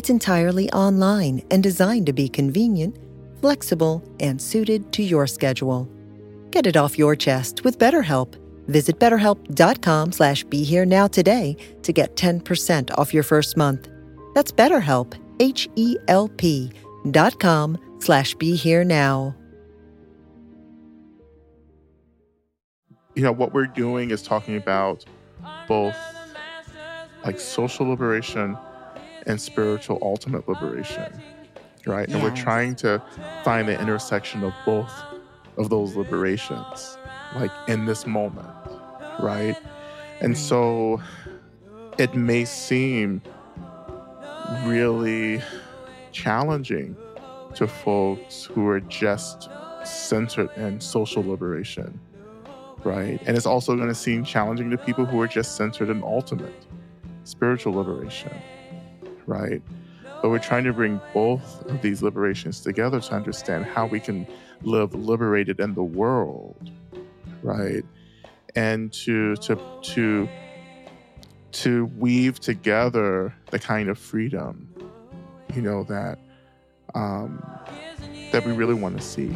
It's entirely online and designed to be convenient, flexible, and suited to your schedule. Get it off your chest with BetterHelp. Visit betterhelp.com slash be here now today to get 10% off your first month. That's BetterHelp, H-E-L-P dot com slash be here now. You know, what we're doing is talking about both like social liberation and spiritual ultimate liberation, right? And we're trying to find the intersection of both of those liberations, like in this moment, right? And so it may seem really challenging to folks who are just centered in social liberation, right? And it's also going to seem challenging to people who are just centered in ultimate spiritual liberation, right? But we're trying to bring both of these liberations together to understand how we can live liberated in the world, right? And to to to to weave together the kind of freedom, you know, that um, that we really want to see.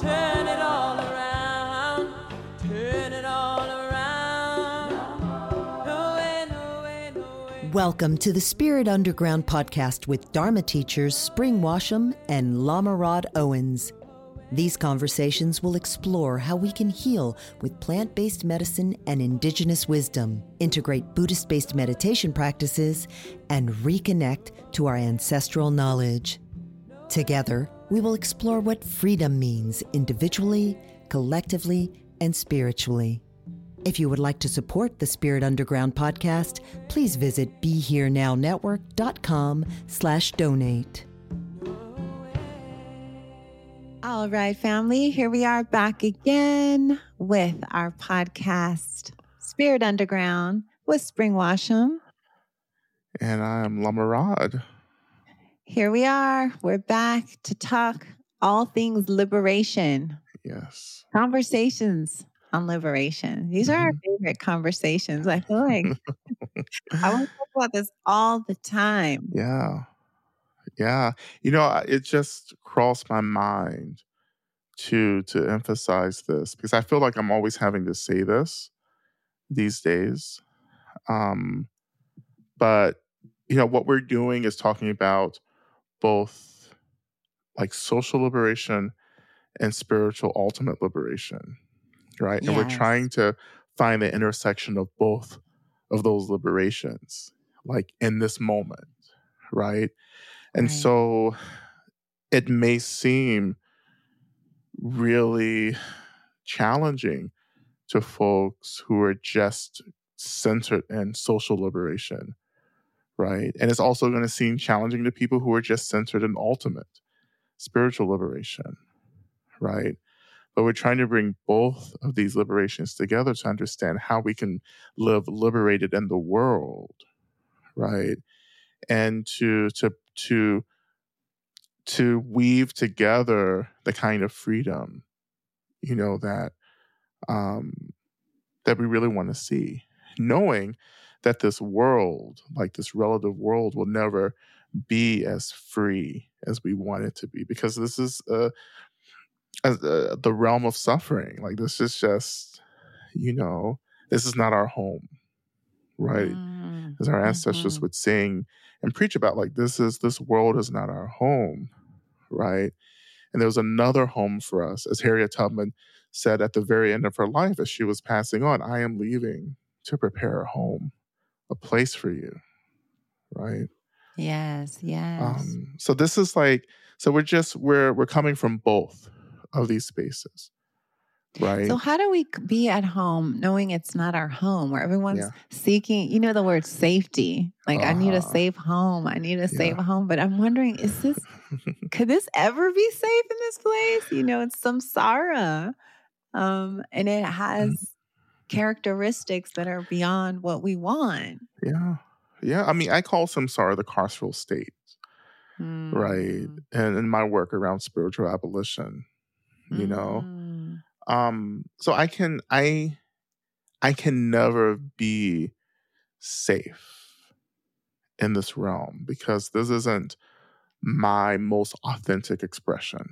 Turn it all around, Welcome to the Spirit Underground podcast with Dharma teachers Spring Washam and Lama Rod Owens. These conversations will explore how we can heal with plant based medicine and indigenous wisdom, integrate Buddhist based meditation practices, and reconnect to our ancestral knowledge. Together, we will explore what freedom means individually, collectively, and spiritually. If you would like to support the Spirit Underground podcast, please visit BeHereNowNetwork.com slash donate. All right, family, here we are back again with our podcast, Spirit Underground with Spring Washam. And I'm Lama Rod. Here we are. We're back to talk all things liberation, Yes. conversations on liberation. These are our favorite conversations. I feel like I want to talk about this all the time. Yeah. Yeah. You know, it just crossed my mind to to emphasize this because I feel like I'm always having to say this these days. Um but you know, what we're doing is talking about both like social liberation and spiritual ultimate liberation, right? And we're trying to find the intersection of both of those liberations, like in this moment, right? And Right. so it may seem really challenging to folks who are just centered in social liberation, right? And it's also going to seem challenging to people who are just centered in ultimate spiritual liberation, right? But we're trying to bring both of these liberations together to understand how we can live liberated in the world, right? And to to to to weave together the kind of freedom, you know, that um, that we really want to see, knowing that this world, like this relative world, will never be as free as we want it to be, because this is uh, as, uh, the realm of suffering. Like this is just, you know, this is not our home, right? Mm, as our ancestors mhm. would sing and preach about like this is this world is not our home right and there was another home for us as harriet tubman said at the very end of her life as she was passing on i am leaving to prepare a home a place for you right Yes, yes. um so this is like so we're just we're we're coming from both of these spaces right? So how do we be at home knowing it's not our home where everyone's Yeah. seeking, you know, the word safety. Like I need a Uh-huh. safe home. I need a safe home. But I'm wondering, is this could this ever be safe in this place? You know, it's samsara. Um, and it has Mm-hmm. characteristics that are beyond what we want. yeah. Yeah. I mean, I call samsara the carceral state, right? Mm. And in my work around spiritual abolition, you know, Mm. um so i can i i can never be safe in this realm because this isn't my most authentic expression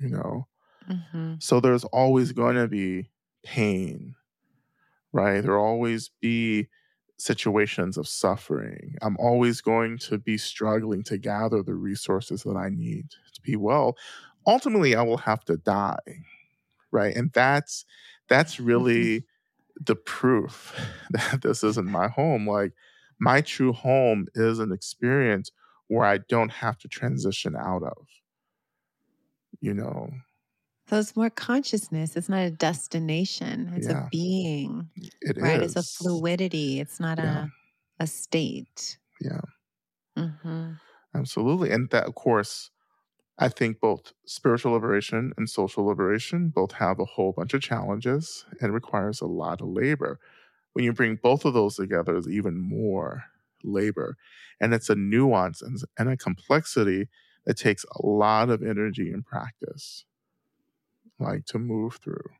you know? Mhm. so there's always going to be pain right? There'll always be situations of suffering. I'm always going to be struggling to gather the resources that i need to be well ultimately i will have to die right and that's that's really the proof that this isn't my home like my true home is an experience where i don't have to transition out of you know So it's more consciousness. It's not a destination. It's Yeah. a being, it is right? It's a fluidity. It's not Yeah. a a state. yeah hmm Absolutely. And that, of course, I think both spiritual liberation and social liberation both have a whole bunch of challenges and requires a lot of labor. When you bring both of those together, there's even more labor. And it's a nuance and, and a complexity that takes a lot of energy and practice, like to move through.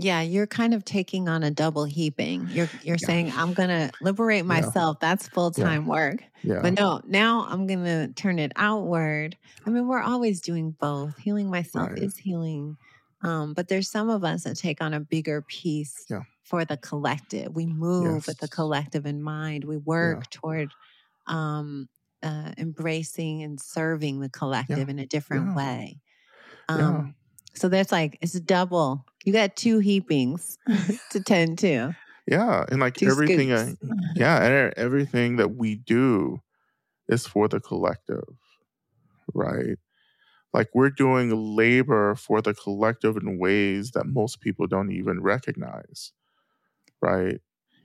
Yeah, you're kind of taking on a double heaping. You're you're Yeah. saying I'm gonna liberate Yeah. myself. That's full time work. Yeah. But no, now I'm gonna turn it outward. I mean, we're always doing both. Healing myself Right. is healing. Um, but there's some of us that take on a bigger piece Yeah. for the collective. We move with the collective in mind. We work toward um, uh, embracing and serving the collective in a different Yeah. way. Yeah. Um, So that's like it's double. You got two heapings to tend to. Yeah. And like Two everything, I, yeah, and everything that we do is for the collective, right? Like we're doing labor for the collective in ways that most people don't even recognize, right?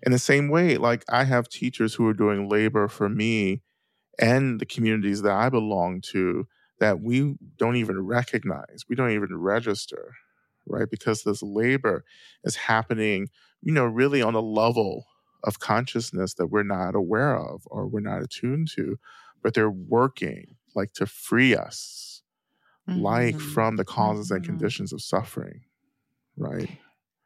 In the same way, like I have teachers who are doing labor for me and the communities that I belong to that we don't even recognize, we don't even register, right? Because this labor is happening, you know, really on a level of consciousness that we're not aware of or we're not attuned to, but they're working like to free us, like Mhm. from the causes and Mhm. conditions of suffering, right?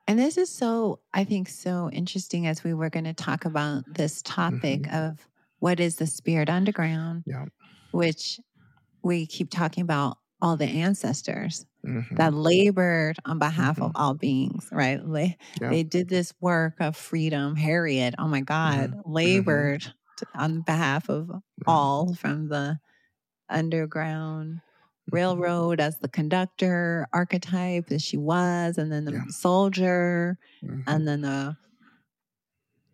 And this is so, I think, so interesting as we were going to talk about this topic of what is the spirit underground, Yeah. which we keep talking about all the ancestors Mhm. that labored on behalf of all beings, right? They, Yeah. they did this work of freedom. Harriet, oh my God, Mm-hmm. labored t- on behalf of all from the underground Mm-hmm. railroad as the conductor archetype that she was, and then the Yeah. soldier, and then the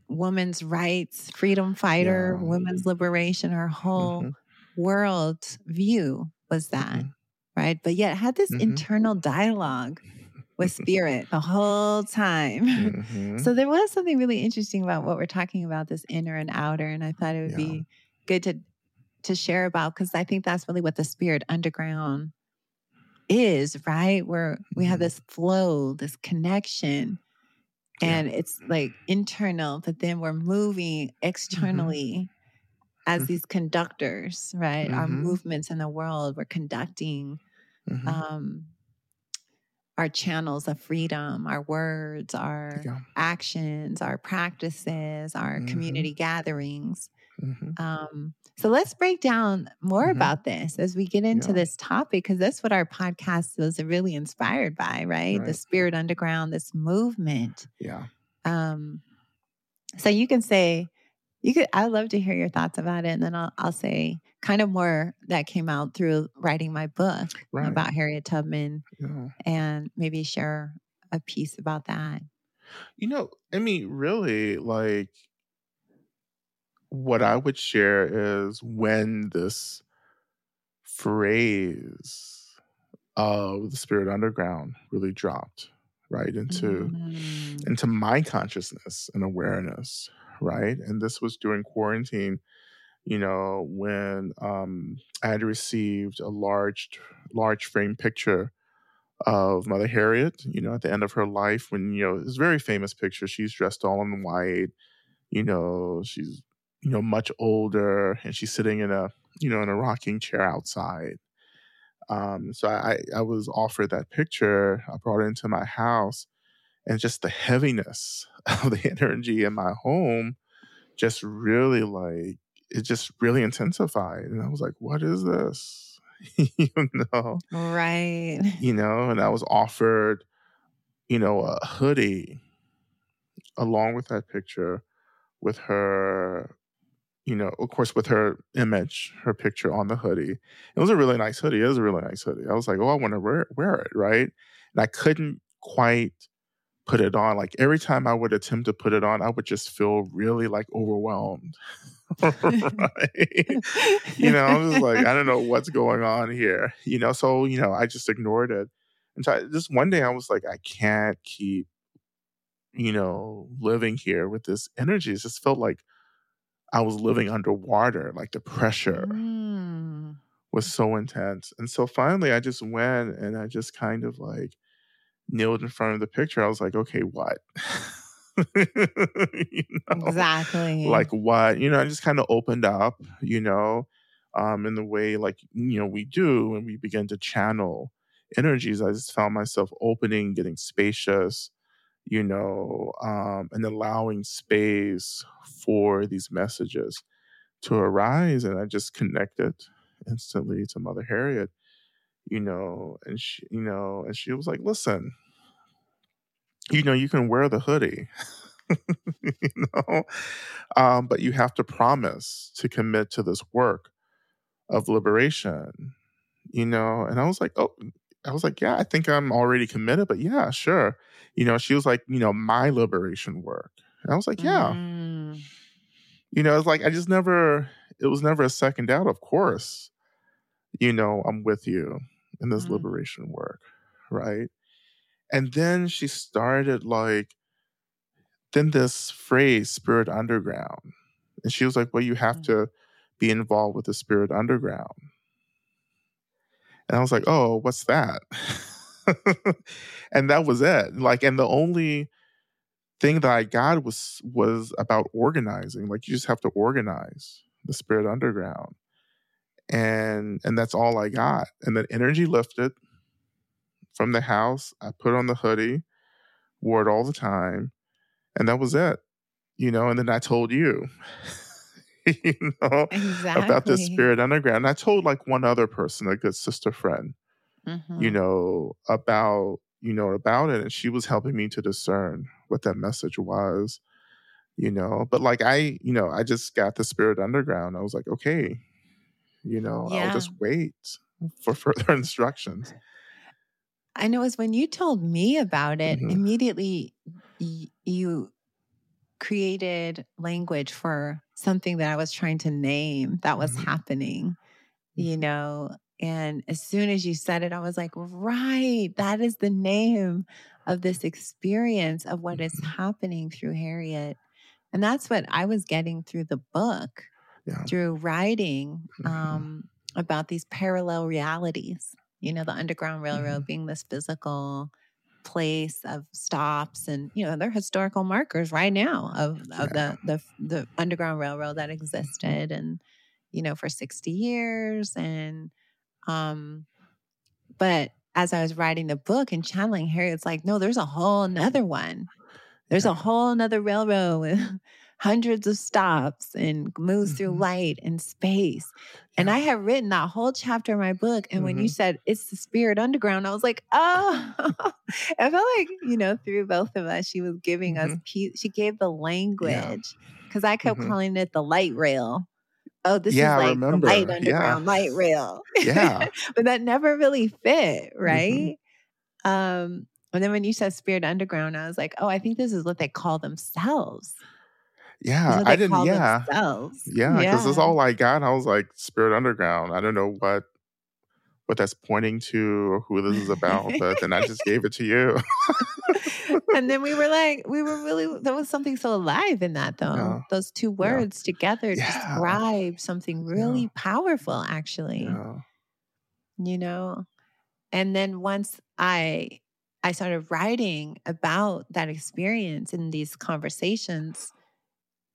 woman's rights, freedom fighter, Yeah. women's liberation. Her whole. World view was that, Mhm. right? But yet had this Mhm. internal dialogue with spirit the whole time. Mhm. So there was something really interesting about what we're talking about, this inner and outer, and I thought it would Yeah. be good to to share about because I think that's really what the spirit underground is, right? Where we have Mhm. this flow, this connection, Yeah. and it's like internal, but then we're moving Mm-hmm. externally as these conductors, right? Our Mhm. movements in the world, we're conducting Mhm. um, our channels of freedom, our words, our actions, our practices, our Mhm. community gatherings. Mhm. Um, so let's break down more Mhm. about this as we get into Yeah. this topic, because that's what our podcast was really inspired by, right? The Spirit Underground, this movement. Yeah. Um, so you can say, you could. I'd love to hear your thoughts about it, and then I'll, I'll say kind of more that came out through writing my book Right. about Harriet Tubman, Yeah. and maybe share a piece about that. You know, I mean, really, like, what I would share is when this phrase of the spirit underground really dropped right into Mm. into my consciousness and awareness right? And this was during quarantine you know when um i had received a large large frame picture of mother harriet you know at the end of her life when you know it's a very famous picture she's dressed all in white you know she's you know much older and she's sitting in a you know in a rocking chair outside. Um so i i was offered that picture i brought it into my house and just the heaviness of the energy in my home just really like it just really intensified and i was like what is this? You know? Right. you know and i was offered you know a hoodie along with that picture with her you know of course with her image her picture on the hoodie. It was a really nice hoodie. It was a really nice hoodie. I was like oh i want to wear, wear it right? And i couldn't quite put it on like every time i would attempt to put it on i would just feel really like overwhelmed. You know i was like i don't know what's going on here you know so you know i just ignored it. And so I, just one day i was like i can't keep you know living here with this energy. It just felt like i was living underwater like the pressure Mm. was so intense. And so finally i just went and i just kind of like kneeled in front of the picture i was like okay what you know? Exactly. like what you know i just kind of opened up you know um in the way like you know we do when we begin to channel energies i just found myself opening getting spacious you know um and allowing space for these messages to arise and i just connected instantly to mother harriet you know and she you know and she was like listen you know you can wear the hoodie you know? Um, but you have to promise to commit to this work of liberation you know? And i was like oh i was like yeah i think i'm already committed but yeah sure. You know she was like you know my liberation work. And i was like yeah. Mm. you know it's like i just never it was never a second doubt of course you know i'm with you in this Mm. liberation work right and then she started like then this phrase spirit underground. And she was like well you have Mm. to be involved with the spirit underground. And i was like oh what's that? And that was it. Like and the only thing that i got was was about organizing. Like you just have to organize the spirit underground. And and that's all i got. And then energy lifted from the house i put on the hoodie wore it all the time and that was it you know and then i told you you know Exactly. about the spirit underground and i told like one other person a good sister friend Mhm. you know about you know about it and she was helping me to discern what that message was you know but like i you know i just got the spirit underground i was like okay you know i'll just wait for further instructions I know was when you told me about it, Mhm. immediately y- you created language for something that I was trying to name that was Mhm. happening, you know. And as soon as you said it, I was like, right, that is the name of this experience of what is Mhm. happening through Harriet. And that's what I was getting through the book, yeah through writing Mhm. um, about these parallel realities. You know, the Underground Railroad being this physical place of stops and you know they're historical markers right now of of Yeah. the the the underground railroad that existed and you know for 60 years and um but as i was writing the book and channeling harriet it's like no there's a whole nother one. There's a whole nother railroad hundreds of stops and moves through Mhm. light and space and I had written that whole chapter in my book. And when you Mhm. said it's the spirit underground, I was like, oh, I felt like, you know, through both of us, she was giving us, Mhm. pe- she gave the language because I kept Mhm. calling it the light rail. Oh, this Yeah, is like the light. Yeah. underground light rail. Yeah. but that never really fit, Mhm. right? Um, and then when you said spirit underground, I was like, oh, I think this is what they call themselves. Yeah. I didn't, yeah. themselves. Yeah. Because that's Yeah. all I got. I was like, Spirit Underground. I don't know what what that's pointing to or who this is about, but then I just gave it to you. and then we were like, we were really, there was something so alive in that though. Yeah. Those two words together Yeah. describe something really powerful, actually. You know and then once i i started writing about that experience in these conversations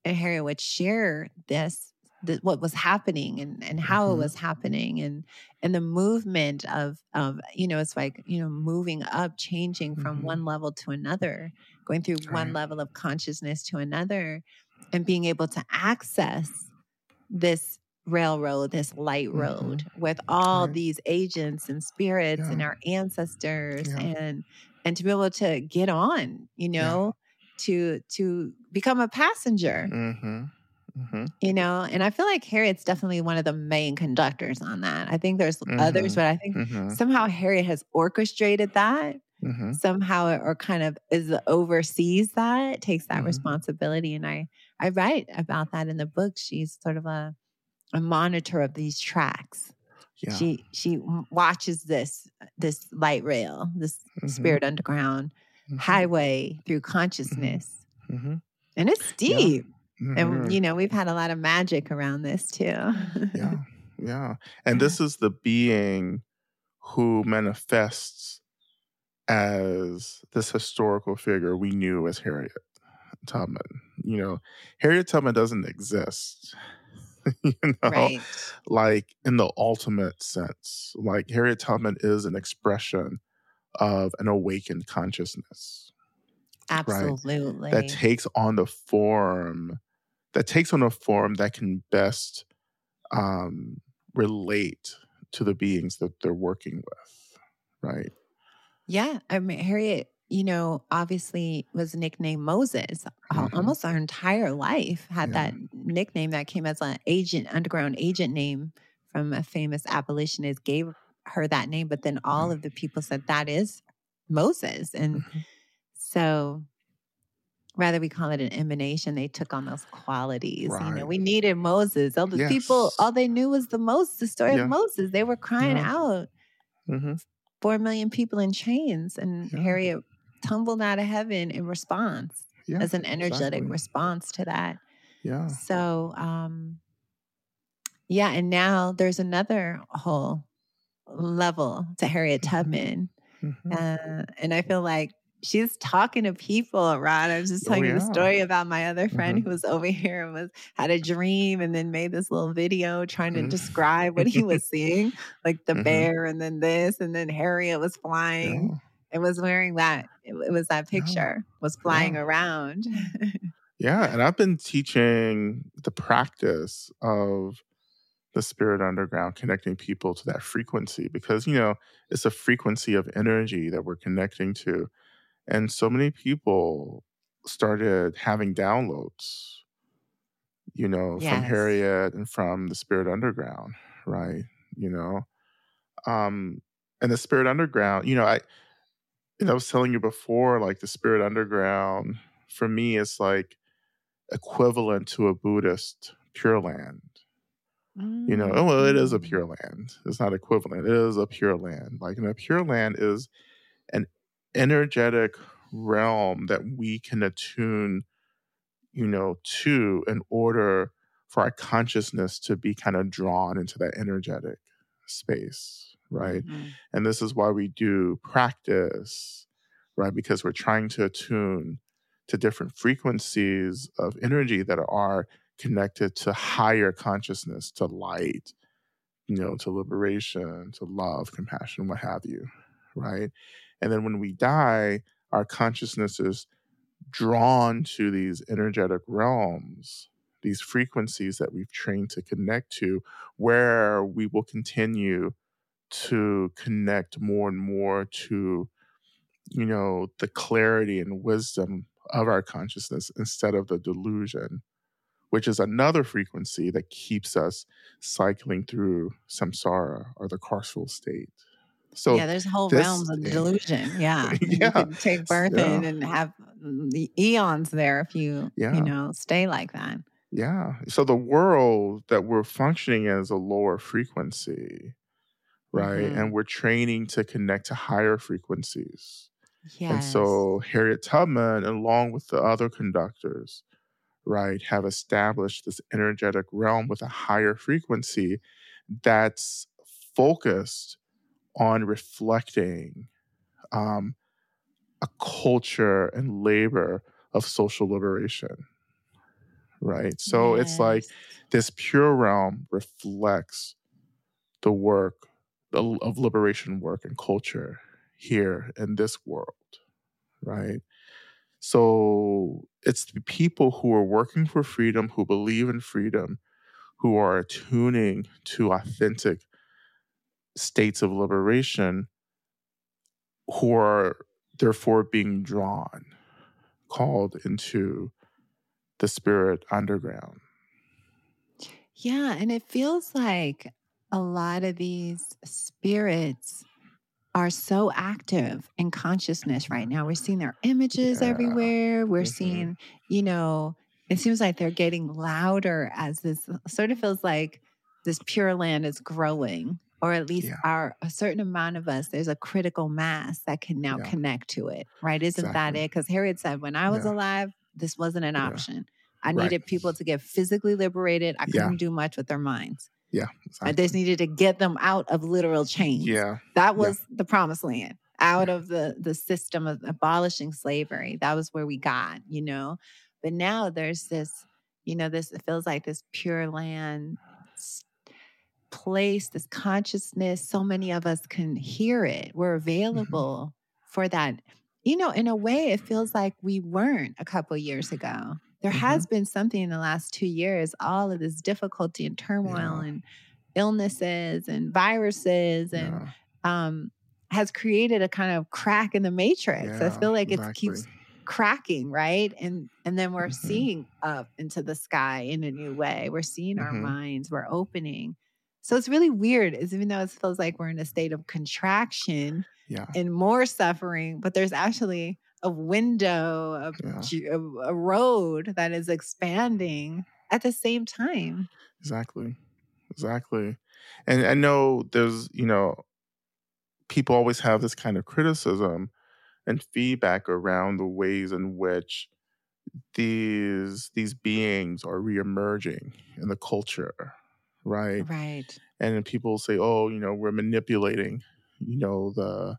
and harriet would share this th- what was happening and and how Mhm. it was happening and and the movement of of you know it's like you know moving up changing from Mhm. one level to another going through one Right. level of consciousness to another and being able to access this railroad, this light Mhm. road with all Right. these agents and spirits and our ancestors Yeah. and and to be able to get on, you Yeah. know, to to become a passenger, Mm-hmm. Mm-hmm. you know. And I feel like Harriet's definitely one of the main conductors on that. I think there's others, Mhm. but I think Mm-hmm. somehow Harriet has orchestrated that Mm-hmm. somehow or kind of is oversees that takes that Mhm. responsibility and i i write about that in the book she's sort of a a monitor of these tracks Yeah. she she watches this this light rail this Mhm. spirit underground Mhm. highway through consciousness. Mm-hmm. and it's deep. Mhm. and you know we've had a lot of magic around this too. Yeah. Yeah. And this is the being who manifests as this historical figure we knew as harriet tubman. You know harriet tubman doesn't exist you know right. like in the ultimate sense. Like harriet tubman is an expression of an awakened consciousness absolutely that takes on the form that takes on a form that can best um, relate to the beings that they're working with right Yeah, I mean Harriet, you know, obviously was nicknamed Moses. Mhm. Almost our entire life had Yeah. that nickname that came as an agent, underground agent name from a famous abolitionist gave her that name, but then all of the people said that is Moses. And Mhm. so rather we call it an emanation, they took on those qualities. You know, we needed Moses. All the people, all they knew was the most the story Yeah. of Moses. They were crying Yeah. out hmm four million people in chains and Yeah. harriet tumbled out of heaven in response as an energetic exactly. response to that yeah so um yeah and now there's another whole level to harriet tubman Mhm. uh, and i feel like she's talking to people around i was just Oh, telling you the story about my other friend Mhm. who was over here and was had a dream and then made this little video trying to Mhm. describe what he was seeing like the Mhm. bear and then this and then harriet was flying yeah. it was wearing that it, it was that Yeah. picture was flying Yeah. around Yeah, and I've been teaching the practice of the spirit underground, connecting people to that frequency because, you know, it's a frequency of energy that we're connecting to. And so many people started having downloads, you know, from Harriet and from the spirit underground, right? You know, um, and the spirit underground, you know, I, you know, I was telling you before, like the spirit underground for me is like equivalent to a Buddhist Pure Land. You know, oh, well, it is a Mm. Pure Land. It's not equivalent. It is a Pure Land. Like, and a Pure Land is an energetic realm that we can attune, you know, to in order for our consciousness to be kind of drawn into that energetic space, right? Mhm. And this is why we do practice, right? Because we're trying to attune to different frequencies of energy that are connected to higher consciousness, to light, you know, to liberation, to love, compassion, what have you, right? And then when we die, our consciousness is drawn to these energetic realms, these frequencies that we've trained to connect to, where we will continue to connect more and more to you know the clarity and wisdom of our consciousness instead of the delusion which is another frequency that keeps us cycling through samsara or the carceral state so yeah, there's whole this- realms of delusion. Yeah. You Yeah. can take birth in and have mm, the eons there if you, Yeah. you know, stay like that. yeah so the world that we're functioning as a lower frequency right? Mhm. And we're training to connect to higher frequencies. Yes. And so Harriet Tubman, along with the other conductors, right, have established this energetic realm with a higher frequency that's focused on reflecting um, a culture and labor of social liberation. Right. So it's like this pure realm reflects the work of liberation work and culture here in this world. Right. So it's the people who are working for freedom, who believe in freedom, who are attuning to authentic states of liberation, who are therefore being drawn, called into the spirit underground. Yeah, and it feels like a lot of these spirits are so active in consciousness right now. We're seeing their images Yeah. everywhere. We're Mhm. seeing, you know, it seems like they're getting louder as this sort of feels like this pure land is growing, or at least Yeah. our a certain amount of us, there's a critical mass that can now Yeah. connect to it, right? Isn't that it? Because Harriet said, when I was Yeah. alive, this wasn't an option. I Right. needed people to get physically liberated. I couldn't do much with their minds. Yeah. I just needed to get them out of literal chains. Yeah. That was the promised land, out of the the system of abolishing slavery. That was where we got, you know. But now there's this, you know, this it feels like this pure land place, this consciousness. So many of us can hear it. We're mm-hmm. available for that. You know, in a way, it feels like we weren't a couple years ago. There has been something in the last two years, all of this difficulty and turmoil Yeah. and illnesses and viruses and Yeah. um, has created a kind of crack in the matrix. I feel like exactly. it keeps cracking, right? And and then we're Mhm. seeing up into the sky in a new way. We're seeing our Mhm. minds. We're opening. So it's really weird, is even though it feels like we're in a state of contraction Yeah. and more suffering, but there's actually a window, a, Yeah. a, road that is expanding at the same time. Exactly. Exactly. And I know there's, you know, people always have this kind of criticism and feedback around the ways in which these these beings are reemerging in the culture, right? Right. And then people say, "Oh, you know, we're manipulating, you know, the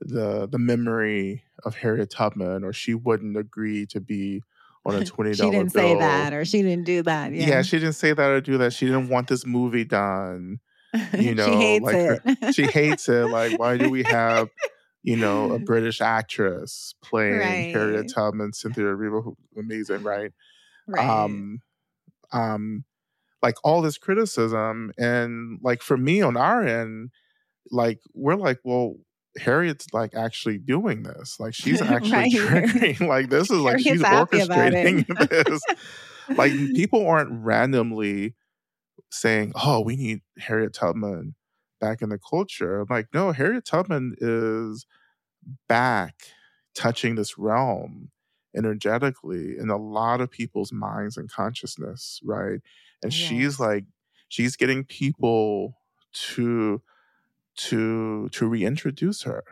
the the memory of Harriet Tubman, or she wouldn't agree to be on a twenty She didn't say that or she didn't do that. Yeah. Yeah. she didn't say that or do that. She didn't want this movie done. you know, she hates like her- it. She hates it. Like, why do we have, you know, a British actress playing Right. Harriet Tubman, Cynthia Erivo, who amazing, right? right. Um, um, like all this criticism, and like for me on our end, like we're like, well, Harriet's like actually doing this. Like she's actually Right. triggering. like this is like she's Harriet's orchestrating this. like people aren't randomly saying, "Oh, we need Harriet Tubman back in the culture." I'm like, no, Harriet Tubman is back touching this realm energetically in a lot of people's minds and consciousness, right? And she's like she's getting people to to to reintroduce her,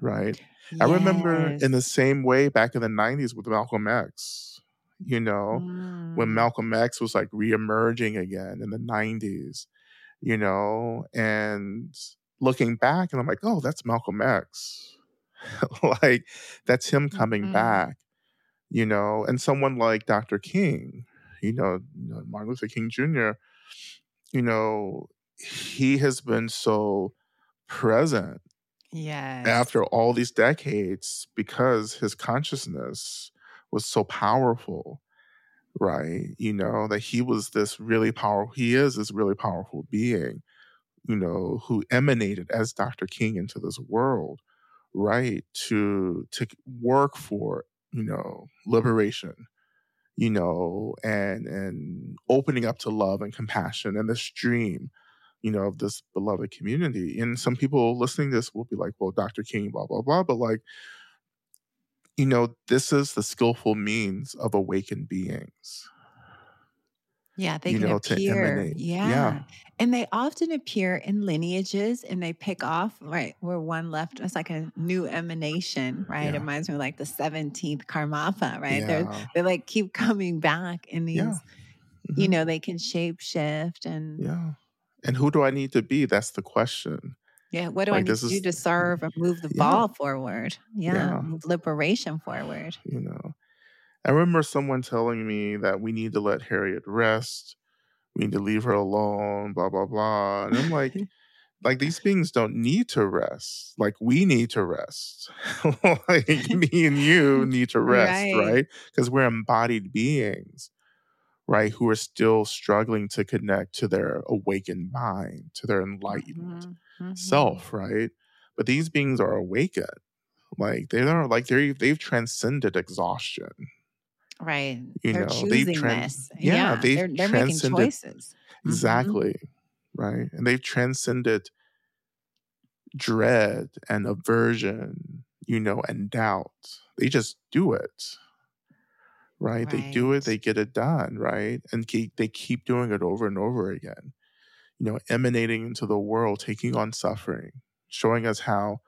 right? I remember in the same way back in the 90s with Malcolm X, you know, when Mm. Malcolm X was like reemerging again in the 90s, you know, and looking back and I'm like, oh, that's Malcolm X. like that's him coming Mhm. back, you know, and someone like Dr. King, you know, you know, Martin Luther King Jr., you know, he has been so present Yes. after all these decades because his consciousness was so powerful right you know that he was this really powerful he is this really powerful being you know who emanated as dr king into this world right to to work for you know liberation you know and and opening up to love and compassion and this dream you know, of this beloved community. And some people listening to this will be like, well, Dr. King, blah, blah, blah. But like, you know, this is the skillful means of awakened beings. Yeah, they you can know, to appear. emanate. Yeah. Yeah. And they often appear in lineages and they pick off, right? Where one left, it's like a new emanation, right? It reminds me of like the 17th Karmapa, right? They're, Yeah. they like keep coming back in these, Yeah. you Mhm. know, they can shape shift and Yeah. And who do I need to be? That's the question. yeah, what do I need to do is to serve or move the yeah. ball forward? Yeah, Yeah. move liberation forward. You know. I remember someone telling me that we need to let Harriet rest. We need to leave her alone, blah, blah, blah. And I'm like, like these beings don't need to rest. Like we need to rest. like me and you need to rest, Right. right? Because we're embodied beings, right? Who are still struggling to connect to their awakened mind, to their enlightened Mhm, mhm. self, right? But these beings are awakened. Like they are like they they've transcended exhaustion. Right. You they're know, they've this. yeah, Yeah. they've they're, they're making transcended- choices. Mhm. Exactly. Right. And they've transcended dread and aversion, you know, and doubt. They just do it. Right. They do it, they get it done. Right. And keep, they keep doing it over and over again, you know, emanating into the world, taking on suffering, showing us how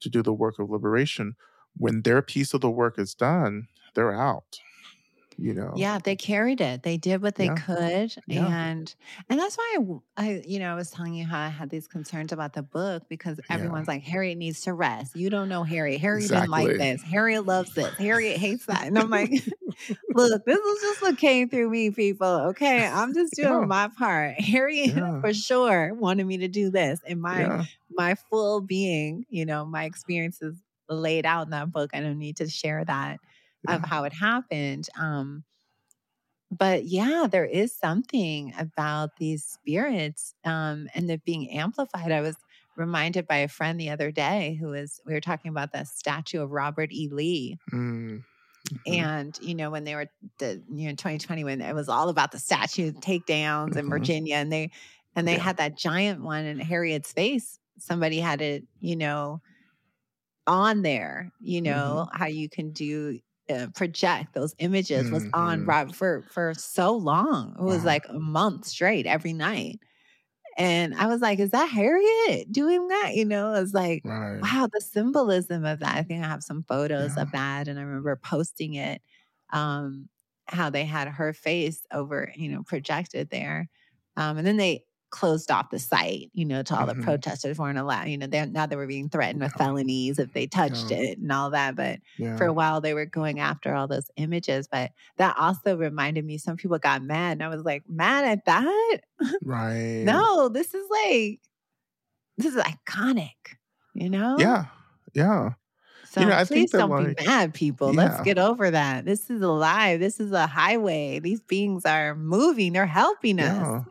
to do the work of liberation. When their piece of the work is done, they're out. You know, Yeah, they carried it. They did what they Yeah. could, Yeah. and and that's why I, I, you know, I was telling you how I had these concerns about the book because Yeah. everyone's like, Harriet needs to rest. You don't know Harriet. Harriet didn't like this. Harriet loves this. Harriet hates that. And I'm like, look, this is just what came through me, people. Okay, I'm just doing Yeah. my part. Harriet Yeah. for sure wanted me to do this, and my yeah, my full being, you know, my experiences laid out in that book. I don't need to share that of how it happened. Um, but yeah, there is something about these spirits um, and they're being amplified. I was reminded by a friend the other day who was, we were talking about the statue of Robert E. Lee. Mm. Mhm. And, you know, when they were, the, you know, 2020, when it was all about the statue takedowns in Mhm. Virginia and they, and they Yeah. had that giant one in Harriet's face. Somebody had it, you know, on there, you know, how you can do uh, project those images was on Mhm. Rob for for so long. It was Wow. like a month straight every night. And I was like, is that Harriet doing that? You know, it's like, Right. wow, the symbolism of that. I think I have some photos Yeah. of that. And I remember posting it, um, how they had her face over, you know, projected there. Um, and then they closed off the site, you know, to all Mhm. the protesters weren't allowed, you know, they now they were being threatened with Yeah. felonies if they touched Yeah. it and all that. But Yeah. for a while they were going after all those images. But that also reminded me some people got mad. And I was like, mad at that? right. No, this is like this is iconic, you know? Yeah. Yeah. So know, I think please don't like- be mad, people. Let's get over that. This is alive. This is a highway. These beings are moving. They're helping us. Yeah.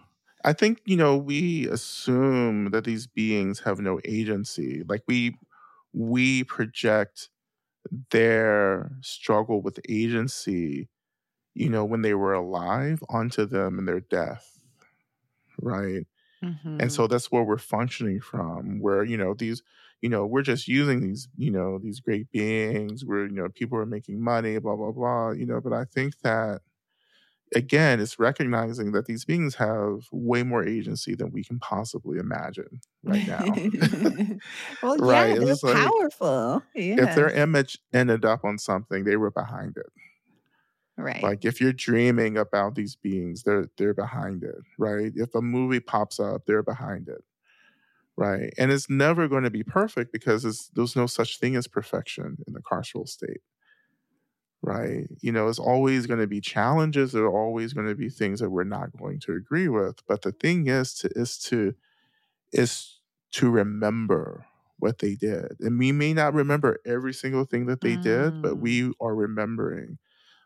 I think, you know, we assume that these beings have no agency. Like we we project their struggle with agency, you know, when they were alive onto them in their death. Right. Mhm. and so that's where we're functioning from where you know these you know we're just using these you know these great beings where you know people are making money blah blah blah you know but i think that again it's recognizing that these beings have way more agency than we can possibly imagine right now well, Right, yeah, it's they're like, powerful. Yeah. if their image ended up on something they were behind it right. like if you're dreaming about these beings they're they're behind it right if a movie pops up they're behind it right and it's never going to be perfect because it's, there's no such thing as perfection in the carceral state right you know it's always going to be challenges there are always going to be things that we're not going to agree with but the thing is to is to is to remember what they did and we may not remember every single thing that they did but Mm. we are remembering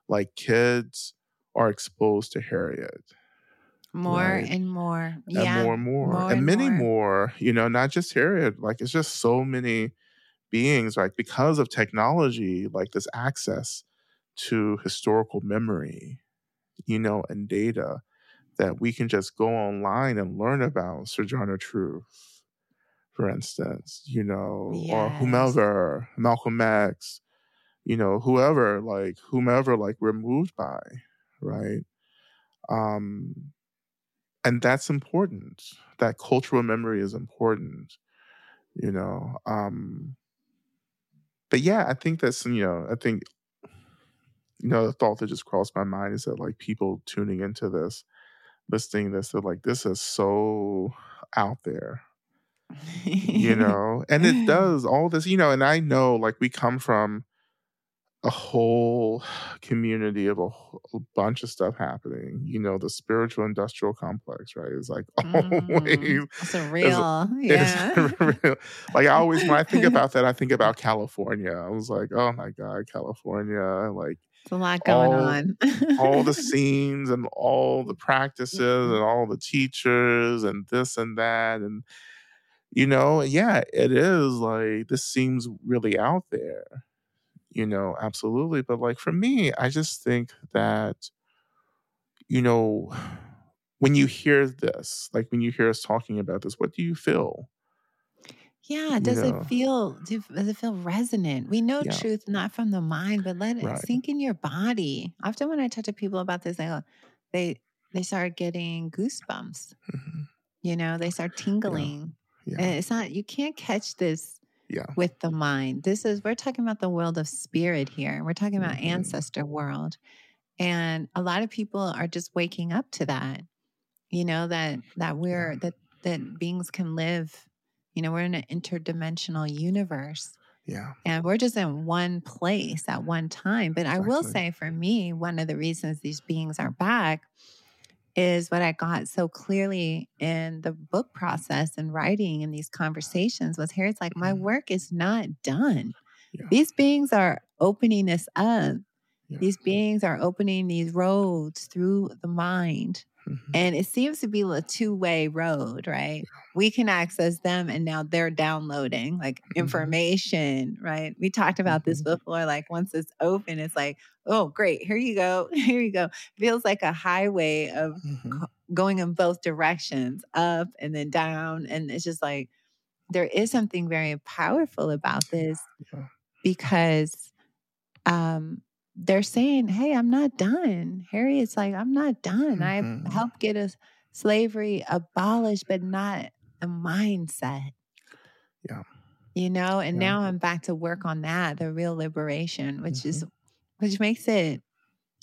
like kids are exposed to Harriet more right. and more. and yeah. more and more, more and, and many more. more. You know, not just Harriet. Like it's just so many beings. Like because of technology, like this access to historical memory, you know, and data that we can just go online and learn about Sojourner Truth, for instance, you know, or whomever, Malcolm X, you know, whoever, like whomever, like we're moved by, right? Um, and that's important. That cultural memory is important, you know. Um, but yeah, I think that's you know, I think you know, the thought that just crossed my mind is that like people tuning into this, listening to this, they're like, this is so out there, you know, and it does all this, you know, and I know like we come from a whole community of a, a bunch of stuff happening. You know, the spiritual industrial complex, right? It's like Mm, always it's real, it's yeah. real. Like I always when I think about that, I think about California. I was like, oh my God, California, like It's a lot going all- on. all the scenes and all the practices mm-hmm. and all the teachers and this and that and you know yeah it is like this seems really out there you know absolutely but like for me i just think that you know when you hear this like when you hear us talking about this what do you feel Yeah, does know. it feel do, does it feel resonant? We know Yeah. truth not from the mind, but let it Right. sink in your body. Often when I talk to people about this, they go- they they start getting goosebumps. Mhm. You know, they start tingling. yeah And it's not you can't catch this yeah with the mind. This is we're talking about the world of spirit here. We're talking about Mhm. ancestor world. And a lot of people are just waking up to that. You know, that that we're that that beings can live, you know, we're in an interdimensional universe yeah and we're just in one place at one time. But I will say for me, one of the reasons these beings are back is what I got so clearly in the book process and writing and these conversations was here. It's like, my Mhm. work is not done. Yeah. These beings are opening this up. Yeah. These beings are opening these roads through the mind. Mhm. And it seems to be a two way road, right? We can access them and now they're downloading like Mhm. information, right? We talked about this Mhm. before. Like once it's open, it's like, oh, great, here you go. Here you go. Feels like a highway of Mhm. going in both directions, up and then down. And it's just like, there is something very powerful about this Yeah. because um, they're saying, hey, I'm not done. Harriet's like, I'm not done. Mhm. I've helped get us slavery abolished, but not the mindset. Yeah. You know, and Yeah. now I'm back to work on that, the real liberation, which is Mm-hmm. which makes it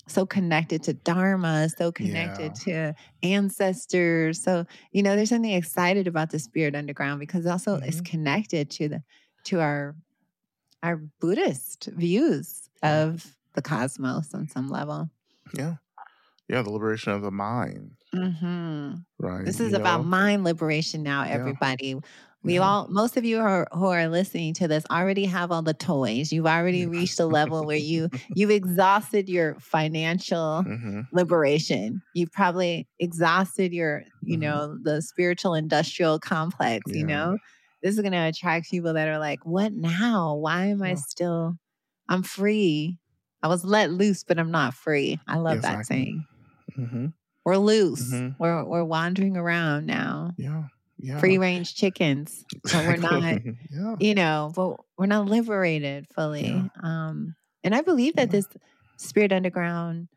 so connected to Dharma, so connected to ancestors. So, you know, there's something excited about the spirit underground because also it's Mhm. connected to the to our our Buddhist views Yeah. of the cosmos on some level. yeah yeah the liberation of the mind hmm right This is you about know? mind liberation now, Yeah. everybody. We Yeah. all, most of you who are, who are listening to this already have all the toys. You've already Yeah. reached a level where you you've exhausted your financial Mhm. liberation. You've probably exhausted your, you Mhm. know, the spiritual industrial complex, you know? This is going to attract people that are like, what now? Why am I still, I'm free. I was let loose, but I'm not free. I love that Exactly. saying. Mhm. We're loose. Mhm. We're, we're wandering around now. yeah yeah Free range chickens. But we're not, yeah you know, but we're not liberated fully. Yeah. Um, and I believe that Yeah. this Spirit Underground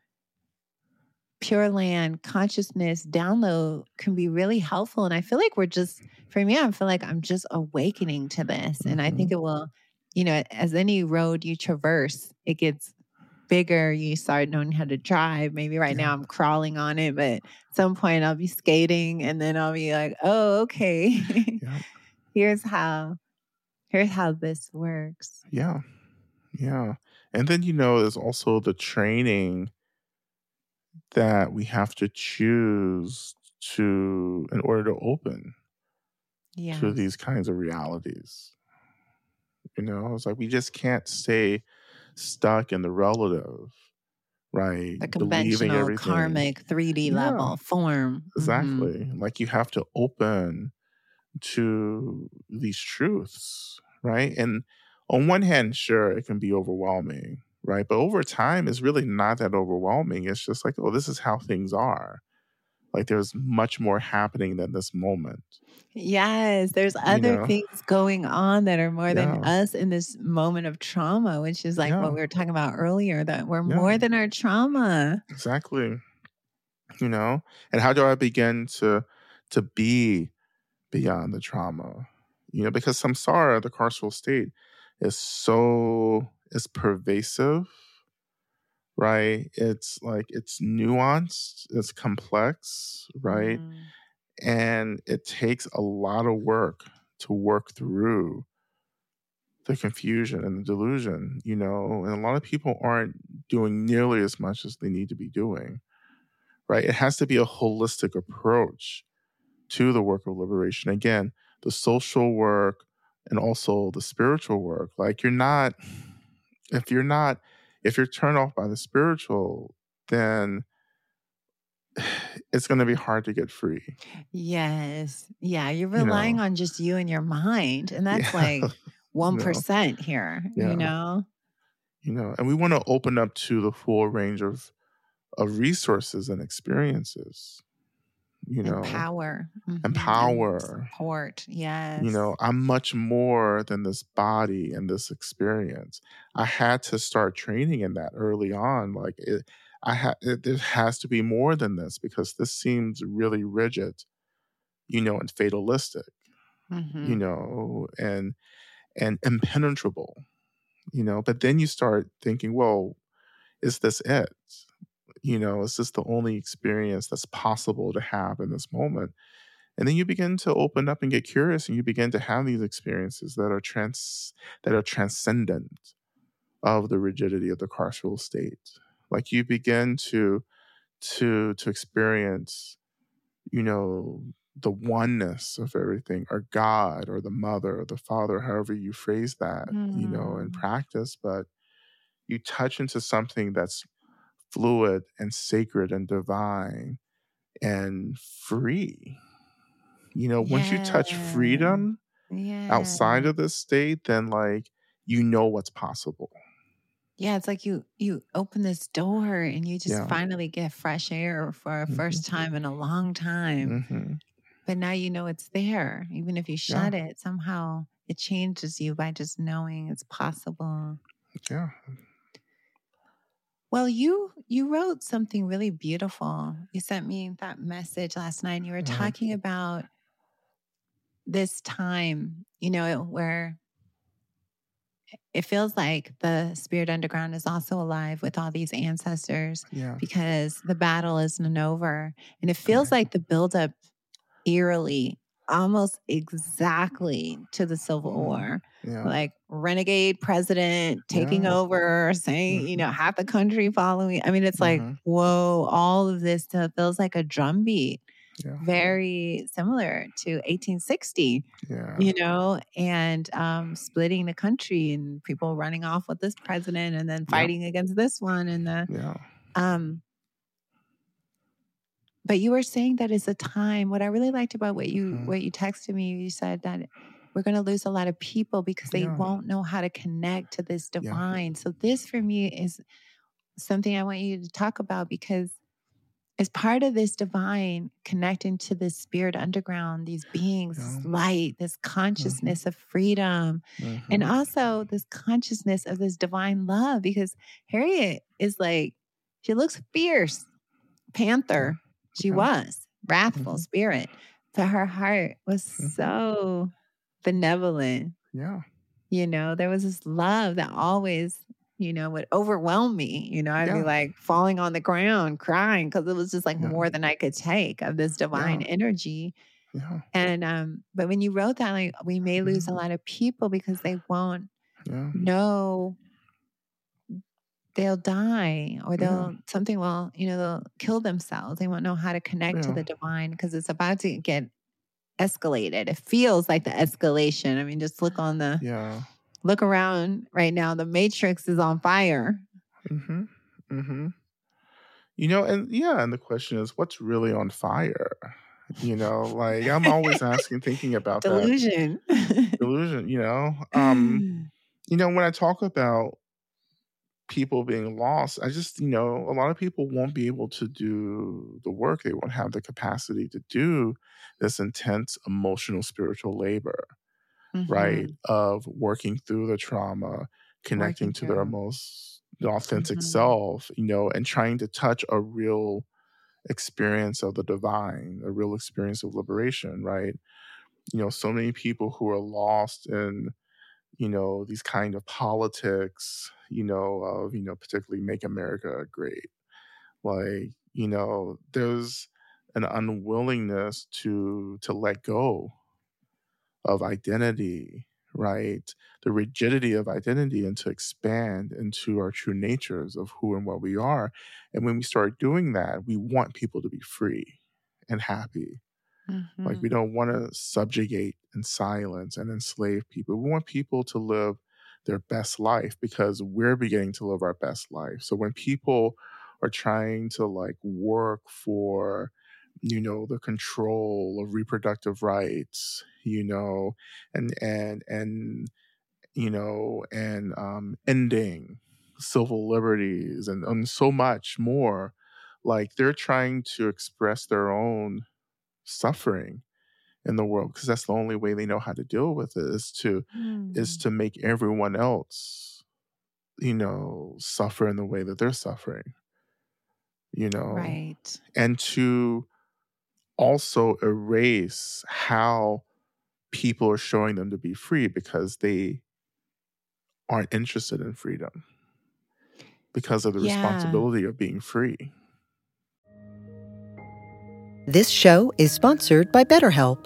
Pure Land consciousness download can be really helpful. And I feel like we're just, for me, I feel like I'm just awakening to this. And I Mm-hmm. think it will, you know, as any road you traverse, it gets bigger. You start knowing how to drive. Maybe right Yeah. now I'm crawling on it, but at some point I'll be skating and then I'll be like, oh, okay. yeah here's how here's how this works. Yeah. Yeah. And then, you know, there's also the training that we have to choose to, in order to open Yeah. to these kinds of realities. You know, it's like we just can't stay stuck in the relative, right? The conventional karmic 3D Yeah. level form. Mhm. Exactly. Like you have to open to these truths, right? And on one hand, sure, it can be overwhelming, right? But over time, it's really not that overwhelming. It's just like, oh, this is how things are. Like there's much more happening than this moment. Yes, there's other know? things going on that are more than us in this moment of trauma, which is like Yeah. what we were talking about earlier that we're Yeah. more than our trauma. Exactly. you know and how do i begin to to be beyond the trauma you know because samsara the carceral state is so is pervasive right? It's like it's nuanced it's complex right? Mm. and it takes a lot of work to work through the confusion and the delusion you know? And a lot of people aren't doing nearly as much as they need to be doing right? It has to be a holistic approach to the work of liberation. Again the social work and also the spiritual work. Like you're not if you're not if you're turned off by the spiritual then it's going to be hard to get free Yes. Yeah. You're You relying know. on just you and your mind. And that's Yeah. like 1% here, Yeah. you know? you know and we want to open up to the full range of of resources and experiences you know power. Mhm. and power. Support. Yes. you know i'm much more than this body and this experience i had to start training in that early on like it i had it, there has to be more than this because this seems really rigid you know and fatalistic Mhm. you know and and impenetrable you know but then you start thinking well is this it you know is this the only experience that's possible to have in this moment and then you begin to open up and get curious and you begin to have these experiences that are trans that are transcendent of the rigidity of the carceral state like you begin to to to experience you know the oneness of everything or god or the mother or the father however you phrase that you know in Mm. practice but you touch into something that's fluid and sacred and divine and free you know once you touch freedom Yeah. outside of this state then like you know what's possible Yeah, it's like you you open this door and you just Yeah. finally get fresh air for a Mhm. first time in a long time. hmm But now you know it's there. Even if you shut it, somehow it changes you by just knowing it's possible. yeah Well, you you wrote something really beautiful. You sent me that message last night. And you were Mhm. talking about this time, you know, where it feels like the spirit underground is also alive with all these ancestors yeah because the battle isn't over. And it feels like the buildup eerily, almost exactly to the Civil Mhm. War yeah like renegade president taking Yeah. over, saying, you know, half the country following. I mean, it's like, Mhm. whoa, all of this stuff feels like a drumbeat, yeah very similar to 1860, yeah you know, and um, splitting the country and people running off with this president and then fighting against this one. And the, yeah um, but you were saying that is it's a time. What I really liked about what you Mhm. what you texted me, you said that we're going to lose a lot of people because they Yeah. won't know how to connect to this Yeah. divine. So this for me is something I want you to talk about because as part of this divine connecting to this spirit underground, these beings, this Yeah. light, this consciousness of freedom, and Mhm. also this consciousness of this divine love because Harriet is like, she looks fierce, panther. She Yeah. was wrathful Mhm. spirit, but her heart was Mhm. so benevolent. yeah You know, there was this love that always, you know, would overwhelm me. You know, I'd be like falling on the ground crying because it was just like Yeah. more than I could take of this divine energy. yeah And um, but when you wrote that, like we may lose a Mhm. lot of people because they won't yeah know they'll die or they'll something will you know they'll kill themselves. They won't know how to connect to the divine because it's about to get escalated. It feels like the escalation. I mean just look on the yeah. look around right now the matrix is on fire. Mm-hmm. Mm-hmm. You know, and yeah, and the question is, what's really on fire? You know, like I'm always asking, thinking about delusion that. Delusion. You know, um, you know, when I talk about people being lost, I just, you know, a lot of people won't be able to do the work. They won't have the capacity to do this intense emotional, spiritual labor, right? Mhm. Of working through the trauma, connecting to their most authentic Mhm. self, you know, and trying to touch a real experience of the divine, a real experience of liberation, right? You know, so many people who are lost in, you know, these kind of politics, you know, of, you know, particularly make America great. Like, you know, there's an unwillingness to to let go of identity right? The rigidity of identity and to expand into our true natures of who and what we are. And when we start doing that, we want people to be free and happy. Mm-hmm. Like we don't want to subjugate and silence and enslave people. We want people to live their best life because we're beginning to live our best life. So when people are trying to like work for you know the control of reproductive rights you know and and and you know and um ending civil liberties and, and so much more like they're trying to express their own suffering in the world because that's the only way they know how to deal with it is to mm. is to make everyone else you know suffer in the way that they're suffering you know right and to also erase how people are showing them to be free because they aren't interested in freedom because of the yeah. responsibility of being free. This show is sponsored by BetterHelp.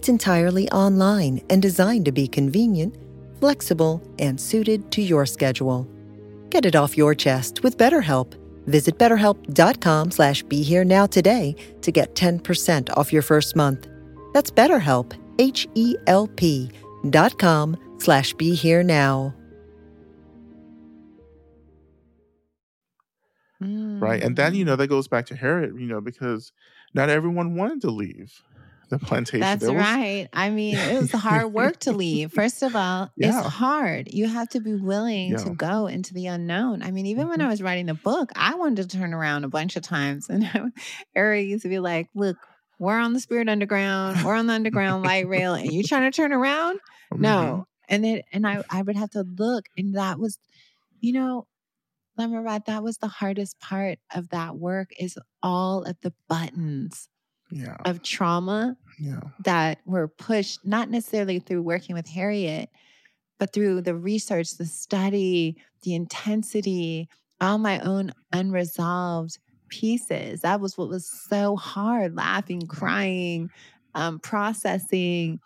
It's entirely online and designed to be convenient, flexible, and suited to your schedule. Get it off your chest with BetterHelp. Visit betterhelp.com slash be here now today to get 10% off your first month. That's BetterHelp, H-E-L-P dot com slash be here now. Right. And then, you mm. know, that goes back to Harriet, you know, because not everyone wanted to leave the plantation. That's was... right. I mean, it was hard work to leave. First of all, yeah. it's hard. You have to be willing yeah. to go into the unknown. I mean, even mm-hmm. when I was writing the book, I wanted to turn around a bunch of times. And Harriet used to be like, look, we're on the Spirit Underground, we're on the Underground Light Rail, and you're trying to turn around? Mm-hmm. No. And then and I I would have to look, and that was, you know, Lama Rod, that was the hardest part of that work is all of the buttons yeah. of trauma yeah. that were pushed, not necessarily through working with Harriet, but through the research, the study, the intensity, all my own unresolved pieces. That was what was so hard laughing, crying, um, processing.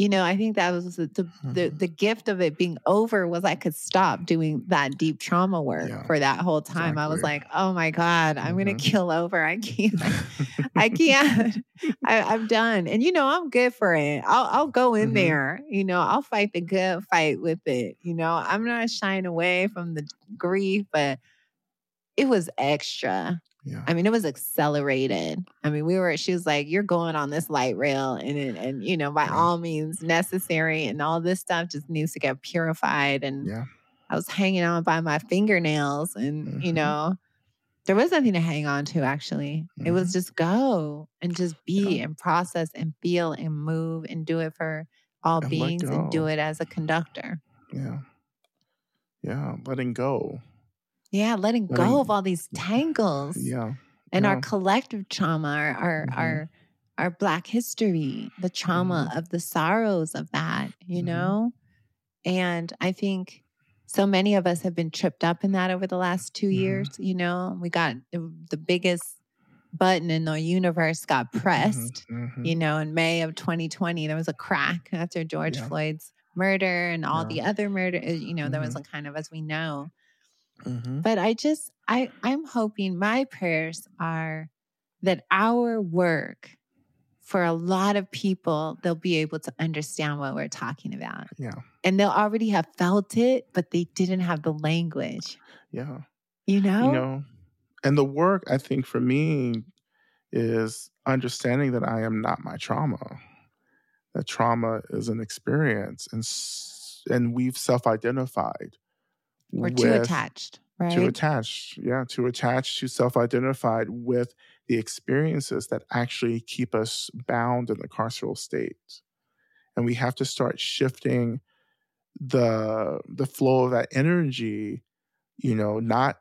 You know, I think that was the, the, mm-hmm. the, gift of it being over was I could stop doing that deep trauma work yeah, for that whole time. Exactly. I was like, oh my God, I'm mm-hmm. going to kill over. I can't, I can't, I, am done. And, you know, I'm good for it. I'll, I'll go in mm-hmm. there, you know, I'll fight the good fight with it. You know, I'm not shying away from the grief, but it was extra. Yeah. I mean, it was accelerated. I mean, we were, she was like, you're going on this light rail and, and, you know, by yeah. all means necessary. And all this stuff just needs to get purified. And yeah. I was hanging on by my fingernails and, mm-hmm. you know, there was nothing to hang on to actually. Mm-hmm. It was mm-hmm. just go and just be yeah. and process and feel and move and do it for all and beings and do it as a conductor. Yeah. Yeah. Letting go. Yeah, letting go of all these tangles. Yeah. And yeah. our collective trauma, our our, mm-hmm. our our black history, the trauma mm-hmm. of the sorrows of that, you mm-hmm. know? And I think so many of us have been tripped up in that over the last 2 mm-hmm. years, you know? We got the, the, biggest button in the universe got mm-hmm. pressed, mm-hmm. you know, in May of 2020 there was a crack after George yeah. Floyd's murder and all yeah. the other murder, uh, you know, there was a kind of as we know Mm-hmm. But I just, I, I'm hoping my prayers are that our work for a lot of people, they'll be able to understand what we're talking about. Yeah. And they'll already have felt it, but they didn't have the language. Yeah. You know? You know, and the work, I think for me, is understanding that I am not my trauma. That trauma is an experience, and and we've self-identified. We're too attached, right? Too attached, yeah, too attached, too self-identified with the experiences that actually keep us bound in the carceral state, and we have to start shifting the the flow of that energy, you know, not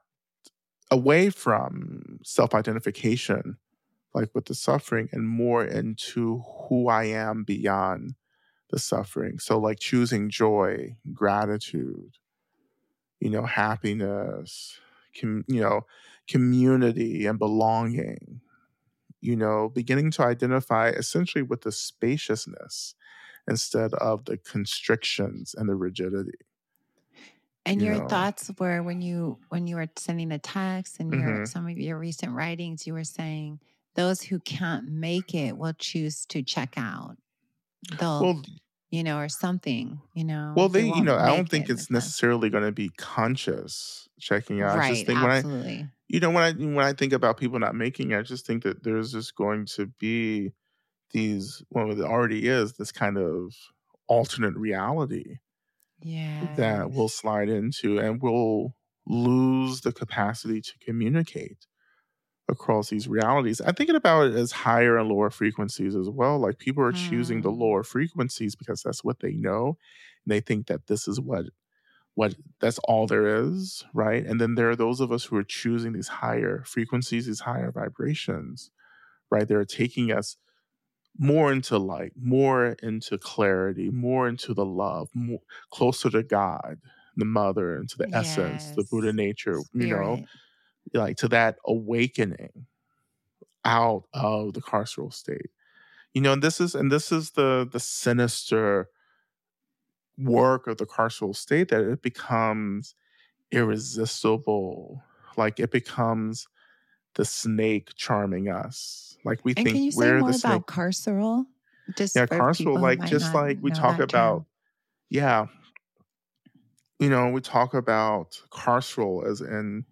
away from self-identification like with the suffering and more into who I am beyond the suffering. So like choosing joy, gratitude, you know, happiness, com- you know, community and belonging. You know, beginning to identify essentially with the spaciousness instead of the constrictions and the rigidity. And you your know. thoughts were when you when you were sending the text and your Mhm. some of your recent writings, you were saying those who can't make it will choose to check out. They'll, Well, you know, or something, you know. well, they, you know, I don't think it it's necessarily going to be conscious checking out. I right. just think when I, absolutely. you know when i when i think about people not making it i just think that there's just going to be these well it already is this kind of alternate reality yeah. that we'll slide into and we'll lose the capacity to communicate across these realities i'm thinking about it as higher and lower frequencies as well like people are choosing the Mm. lower frequencies because that's what they know and they think that this is what what that's all there is right and then there are those of us who are choosing these higher frequencies these higher vibrations right they're taking us more into light more into clarity more into the love more closer to god the mother and to the essence the buddha Yes. nature you know Spirit. Like to that awakening out of the carceral state you know and this is and this is the the sinister work of the carceral state that it becomes irresistible like it becomes the snake charming us like we And think can you say we're more the snake about carceral? Just yeah carceral like just like we talk about term. yeah you know we talk about carceral as in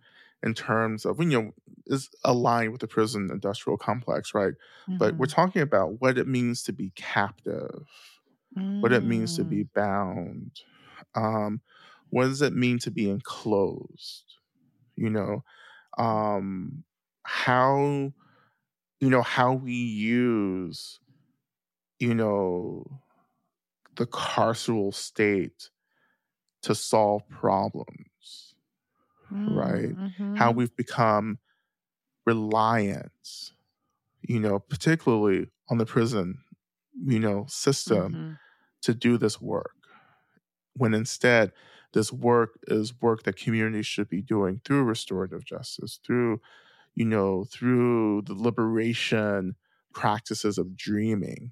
in terms of when you know is aligned with the prison industrial complex right but we're Mhm. talking about what it means to be captive what it means to be Mm. bound um what does it mean to be enclosed you know um how you know how we use you know the carceral state to solve problems right Mm, how mhm. we've become reliant you know particularly on the prison you know system Mhm. to do this work when instead this work is work that communities should be doing through restorative justice through you know through the liberation practices of dreaming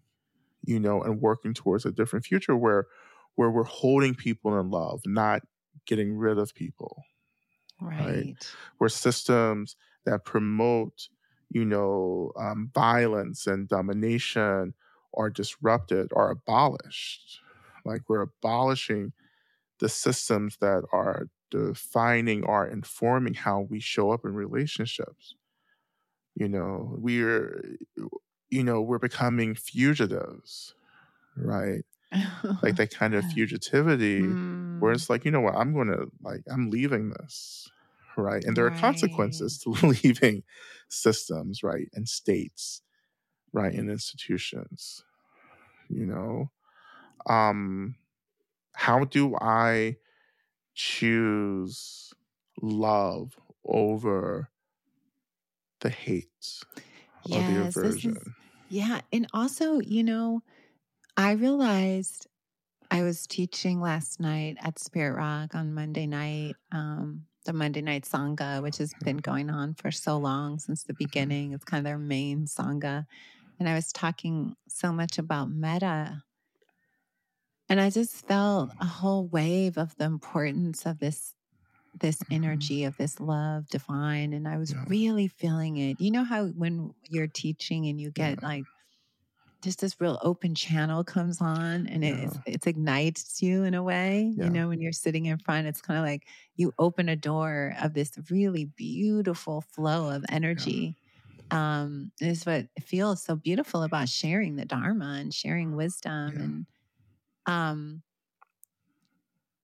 you know and working towards a different future where where we're holding people in love not getting rid of people Right. right? Where systems that promote you know um, violence and domination are disrupted are abolished. Like we're abolishing the systems that are defining or informing how we show up in relationships. You know we're you know we're becoming fugitives right like that kind of fugitivity where Mm, it's like you know what? I'm gonna like i'm leaving this right? And there are consequences to leaving systems right and states right and institutions you know? Um how do i choose love over the hate or the Yes, this aversion? Is yeah, and also, you know, I realized I was teaching last night at Spirit Rock on Monday night, um, the Monday night Sangha, which has been going on for so long since the beginning. It's kind of their main Sangha. And I was talking so much about metta. And I just felt a whole wave of the importance of this this energy of this love divine and i was Yeah. really feeling it you know how when you're teaching and you get Yeah. like just this real open channel comes on and it Yeah. it ignites you in a way Yeah. you know when you're sitting in front it's kind of like you open a door of this really beautiful flow of energy um, is what feels so beautiful about sharing the Dharma and sharing wisdom Yeah. and um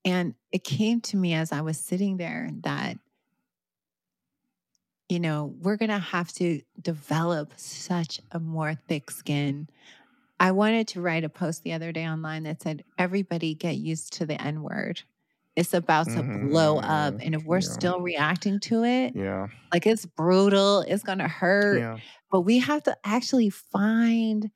and it came to me as I was sitting there that you know, we're going to have to develop such a more thick skin. I wanted to write a post the other day online that said, everybody get used to the N word. It's about to blow up. Mhm. And if we're Yeah. still reacting to it, Yeah. like it's brutal, it's going to hurt. Yeah. But we have to actually find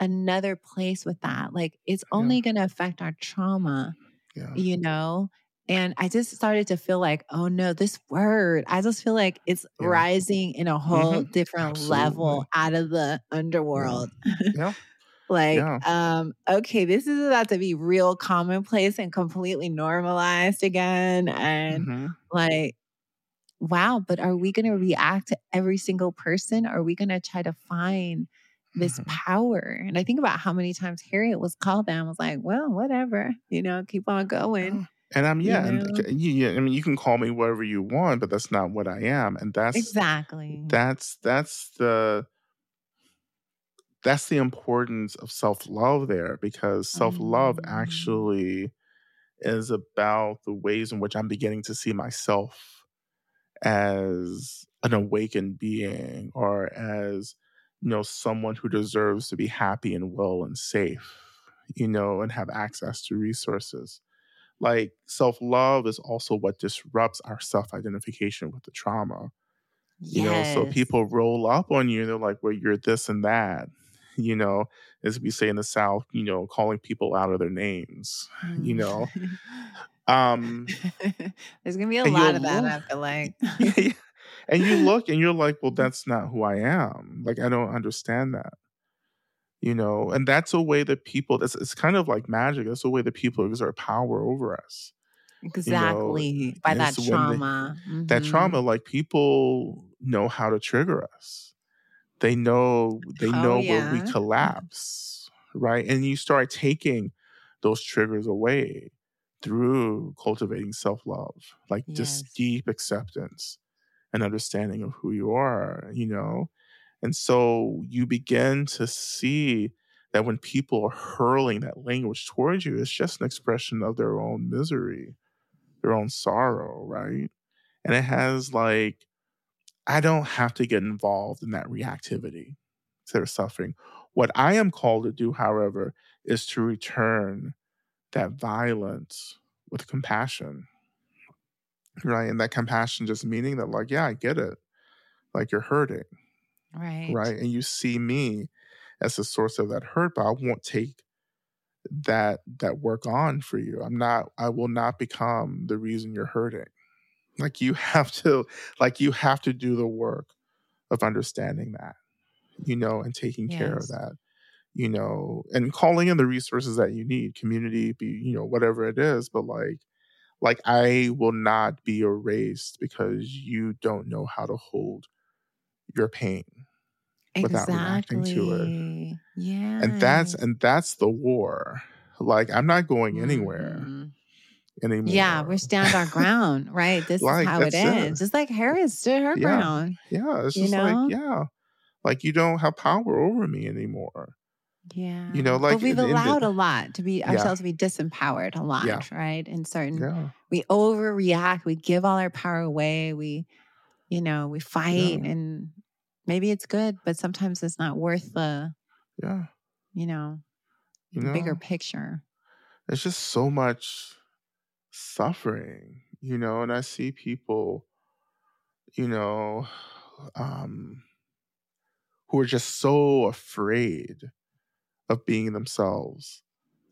another place with that. Like it's Yeah. only going to affect our trauma Yeah. you know? And I just started to feel like, oh no, this word, I just feel like it's Yeah. rising in a whole Mhm. different level out of the underworld. Yeah. like, Yeah. um, okay, this is about to be real commonplace and completely normalized again. And Mhm. like, wow, but are we going to react to every single person? Are we going to try to find this Mhm. power? And I think about how many times Harriet was called down, was like, well, whatever, you know, keep on going. And I'm yeah, and know? you, yeah, I mean, you can call me whatever you want, but that's not what I am, and that's Exactly. that's that's the that's the importance of self-love there because self-love Mm. actually is about the ways in which I'm beginning to see myself as an awakened being or as you know someone who deserves to be happy and well and safe you know and have access to resources like self-love is also what disrupts our self-identification with the trauma. You know so people roll up on you and they're like well you're this and that you know as we say in the south you know calling people out of their names you know? Um There's gonna be a lot of that. look- I feel like. and you look and you're like well that's not who i am. Like i don't understand that you know and that's a way that people it's, it's kind of like magic that's a way that people exert power over us exactly by that it's when they- trauma. that trauma mm-hmm. like people know how to trigger us. They know they Oh, know where we collapse right? And you start taking those triggers away through cultivating self-love like just deep acceptance and understanding of who you are you know and so you begin to see that when people are hurling that language towards you it's just an expression of their own misery their own sorrow right and it has like I don't have to get involved in that reactivity to their suffering. What I am called to do, however, is to return that violence with compassion. Right. And that compassion just meaning that, like, yeah, I get it. Like you're hurting. Right. Right. And you see me as the source of that hurt, but I won't take that that work on for you. I'm not I will not become the reason you're hurting. Like you have to like you have to do the work of understanding that, you know, and taking care of that, you know, and calling in the resources that you need, community, be, you know, whatever it is, but like like I will not be erased because you don't know how to hold your pain. without reacting to it. Yeah. And that's and that's the war. Like I'm not going anywhere Mhm. anymore. Yeah, we stand our ground, right? This Like, is how it that's it. Just like Harriet stood her Yeah. ground. Yeah, it's you just know? like yeah, like you don't have power over me anymore. Yeah. You know, like, but we've in- in the- allowed a lot to be Yeah. ourselves to be disempowered a lot, Yeah. right? In certain Yeah, we overreact, we give all our power away, we, you know, we fight Yeah. and maybe it's good, but sometimes it's not worth the, yeah. you know, You know, bigger picture. there's just so much suffering, you know, and I see people, you know, um, who are just so afraid of being themselves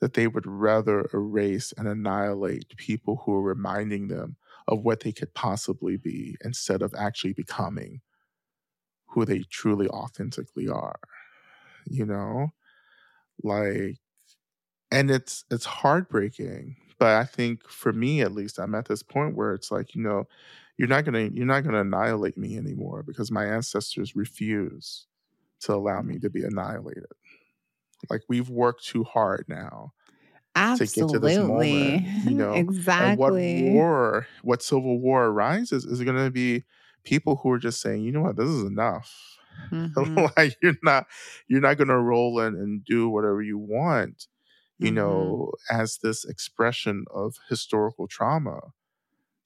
that they would rather erase and annihilate people who are reminding them of what they could possibly be instead of actually becoming who they truly authentically are you know? Like and it's it's heartbreaking but i think for me at least i'm at this point where it's like you know you're not gonna you're not gonna annihilate me anymore because my ancestors refuse to allow me to be annihilated. Like we've worked too hard now to get to Absolutely. this moment, you know, exactly. and what war what civil war arises is going to be people who are just saying you know what this is enough Mhm. like you're not you're not going to roll in and do whatever you want you Mhm. know as this expression of historical trauma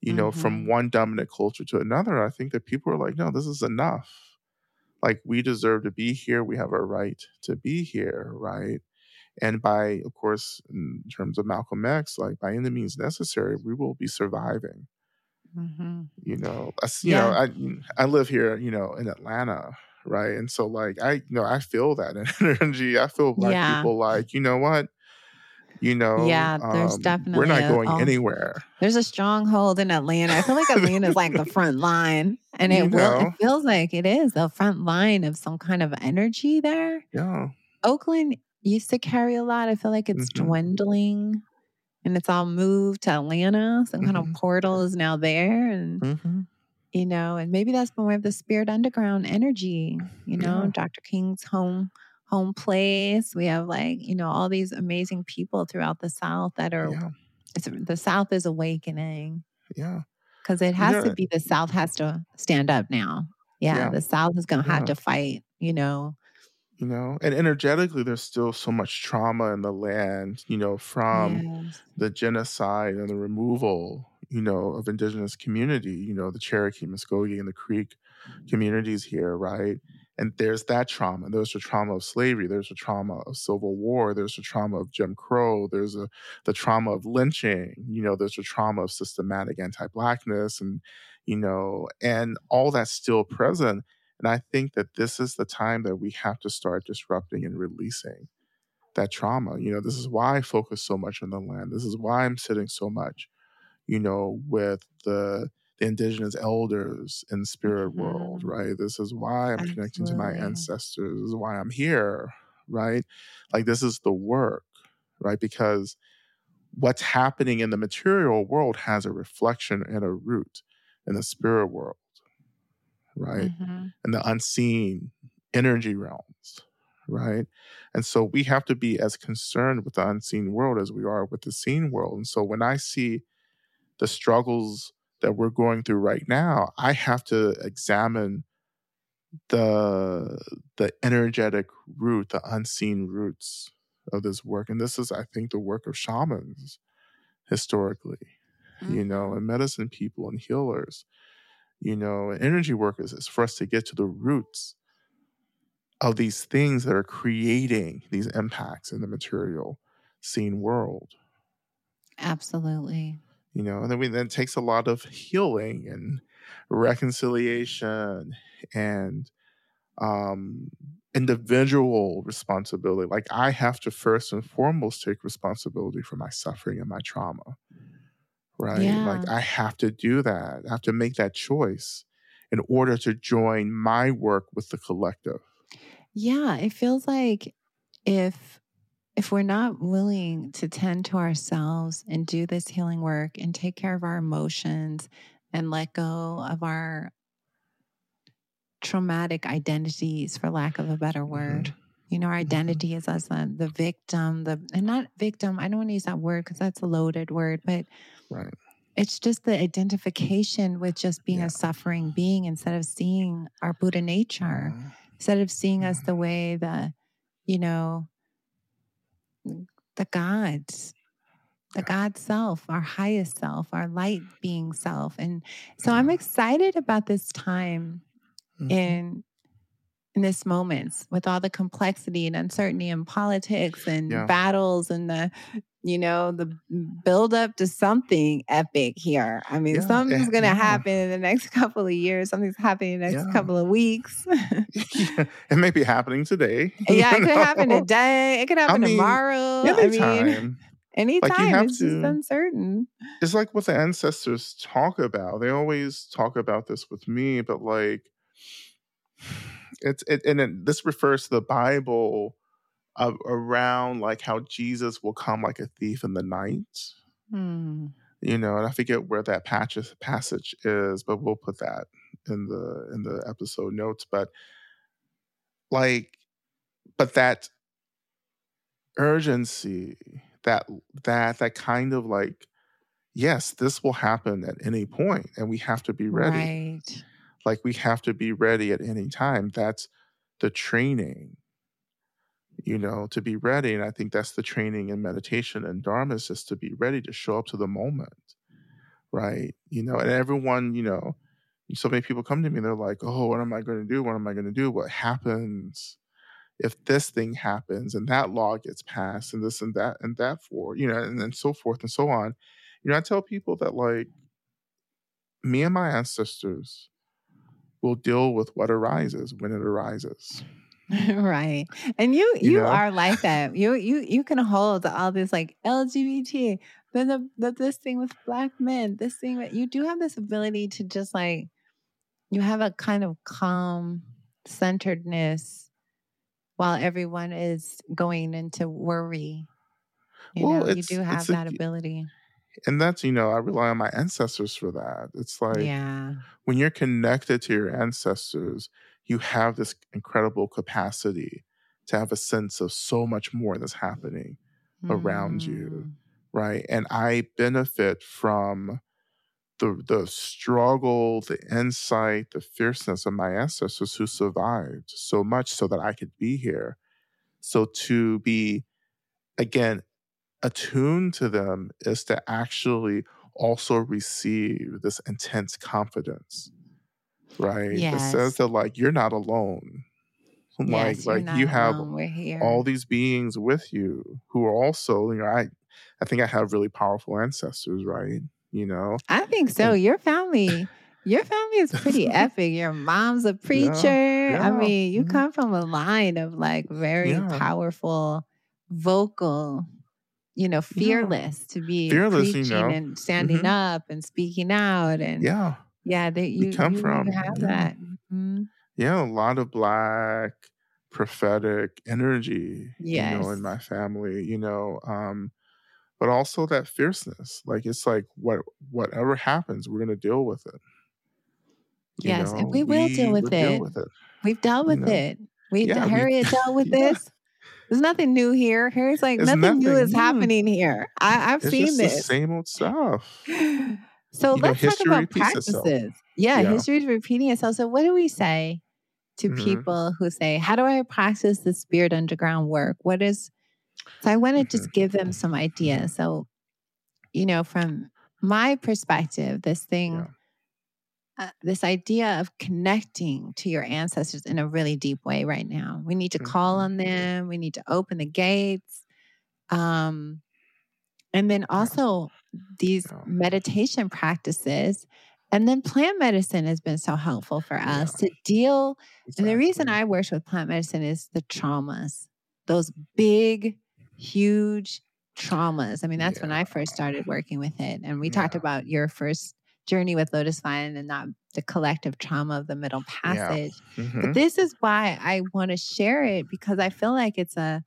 you know from Mhm. one dominant culture to another i think that people are like no this is enough like we deserve to be here we have a right to be here right and by of course in terms of malcolm x like by any means necessary we will be surviving Mhm. you know I you know i i live here you know in atlanta right and so like i you know i feel that energy i feel black Yeah. people like you know what you know Yeah, there's um, definitely we're not a- going oh. anywhere There's a stronghold in Atlanta. I feel like Atlanta is like the front line, and You it will. It feels like it is the front line of some kind of energy there. yeah Oakland used to carry a lot. I feel like it's Mhm. dwindling, and it's all moved to Atlanta. Some kind of Mhm. portal is now there, and mm-hmm. you know, and maybe that's more of the spirit underground energy. You know, Yeah. Dr. King's home home place. We have like you know all these amazing people throughout the South that are. yeah It's, the South is awakening yeah because it has to be the South has to stand up now. Yeah, Yeah. the South is going to have to fight. You know. You know and energetically there's still so much trauma in the land you know from Yes. the genocide and the removal, you know, of indigenous community, you know, the Cherokee, Muskogee, and the Creek mm-hmm. communities here, right? And there's that trauma. There's the trauma of slavery. There's the trauma of civil war. There's the trauma of Jim Crow. There's a, the trauma of lynching. You know, there's the trauma of systematic anti-blackness, and you know, and all that's still present. And I think that this is the time that we have to start disrupting and releasing that trauma. You know, this is why I focus so much on the land. This is why I'm sitting so much, you know, with the the indigenous elders in the spirit world, Mhm. right? This is why I'm connecting to my ancestors. This is why I'm here, right? Like this is the work, right? Because what's happening in the material world has a reflection and a root in the spirit world, right? Mhm. and the unseen energy realms, right? And so we have to be as concerned with the unseen world as we are with the seen world. And so when I see the struggles that we're going through right now, I have to examine the the energetic root, the unseen roots of this work. And this is, I think, the work of shamans historically, you know, Mhm. and medicine people and healers you know, and energy workers is for us to get to the roots of these things that are creating these impacts in the material seen world. Absolutely. You know, and then we then it takes a lot of healing and reconciliation and um individual responsibility. Like I have to first and foremost take responsibility for my suffering and my trauma. Right? Yeah. Like I have to do that. I have to make that choice in order to join my work with the collective. Yeah, it feels like if if we're not willing to tend to ourselves and do this healing work and take care of our emotions and let go of our traumatic identities for lack of a better mm-hmm. word. You know, our mm-hmm. identity is as the, the victim, the and not victim, I don't want to use that word because that's a loaded word, but Right. it's just the identification with just being Yeah. a suffering being instead of seeing our Buddha nature mm-hmm. instead of seeing us mm-hmm. the way the you know mm, the gods the god self our highest self our light being self and so i'm excited about this time Mhm. in in this moments with all the complexity and uncertainty in politics and Yeah. battles and the you know the build up to something epic here i mean Yeah, something's eh, gonna yeah. happen in the next couple of years something's happening in the next couple of weeks it may be happening today. yeah you it could happen today it could happen mean, tomorrow i mean Anytime. anytime have it's just uncertain it's like what the ancestors talk about. They always talk about this with me, but like it's it and it, this refers to the Bible uh, around like how Jesus will come like a thief in the night. Hmm. You know, and I forget where that passage passage is, but we'll put that in the in the episode notes. But like, but that urgency, that that that kind of like, yes, this will happen at any point, and we have to be ready right like we have to be ready at any time that's the training you know to be ready and i think that's the training in meditation and dharma is just to be ready to show up to the moment right? You know and everyone you know so many people come to me they're like oh what am i going to do? What am i going to do? What happens if this thing happens and that law gets passed and this and that and that for you know and then so forth and so on. You know i tell people that like me and my ancestors will deal with what arises when it arises right. And you You you know? are like that. You you you can hold all this like LGBT, then the, the this thing with black men, this thing that you do have this ability to just like you have a kind of calm centeredness while everyone is going into worry. You Well, know, you do have that ability. And that's you know i rely on my ancestors for that it's like yeah. when you're connected to your ancestors you have this incredible capacity to have a sense of so much more that's happening around you. Mm. right and i benefit from the the struggle the insight the fierceness of my ancestors who survived so much so that i could be here so to be again attuned to them is to actually also receive this intense confidence right It says that like you're not alone like Yes, like you have alone. We're here. all these beings with you who are also you know i i think i have really powerful ancestors right you know I think so. And- Your family, your family is pretty epic. Your mom's a preacher. I yeah, mean, you mhm. come from a line of like very Yeah. powerful, vocal, you know, fearless to be Fearless, you preaching know. and standing Mhm. up and speaking out. And yeah, yeah that you, come you from, have yeah. that. Mhm. yeah a lot of black prophetic energy you know Yes. in my family you know um but also that fierceness like it's like what whatever happens we're gonna deal with it You Yes, and we will deal with will deal it. with it We've dealt You with know. it. We Yeah, we- Harriet dealt with Yeah. this. There's nothing new here. Harry's like, There's nothing, new is new. happening here. I, I've it's seen just the this. same old stuff So You let's talk about practices. Yeah, Yeah. history is repeating itself. So what do we say to Mhm. people who say, "How do I practice the spirit underground work?" What is? So I want to Mm-hmm. just give them some ideas. So, you know, from my perspective, this thing, Yeah. Uh, this idea of connecting to your ancestors in a really deep way right now. We need to call Mhm. on them. We need to open the gates. Um, and then also these Yeah. meditation practices. And then plant medicine has been so helpful for us to deal. And the reason I work with plant medicine is the traumas, those big, huge traumas. I mean, that's when I first started working with it. And we talked about your first journey with Lotus Vine and not the collective trauma of the middle Yeah. passage. Mhm. But this is why I want to share it because I feel like it's a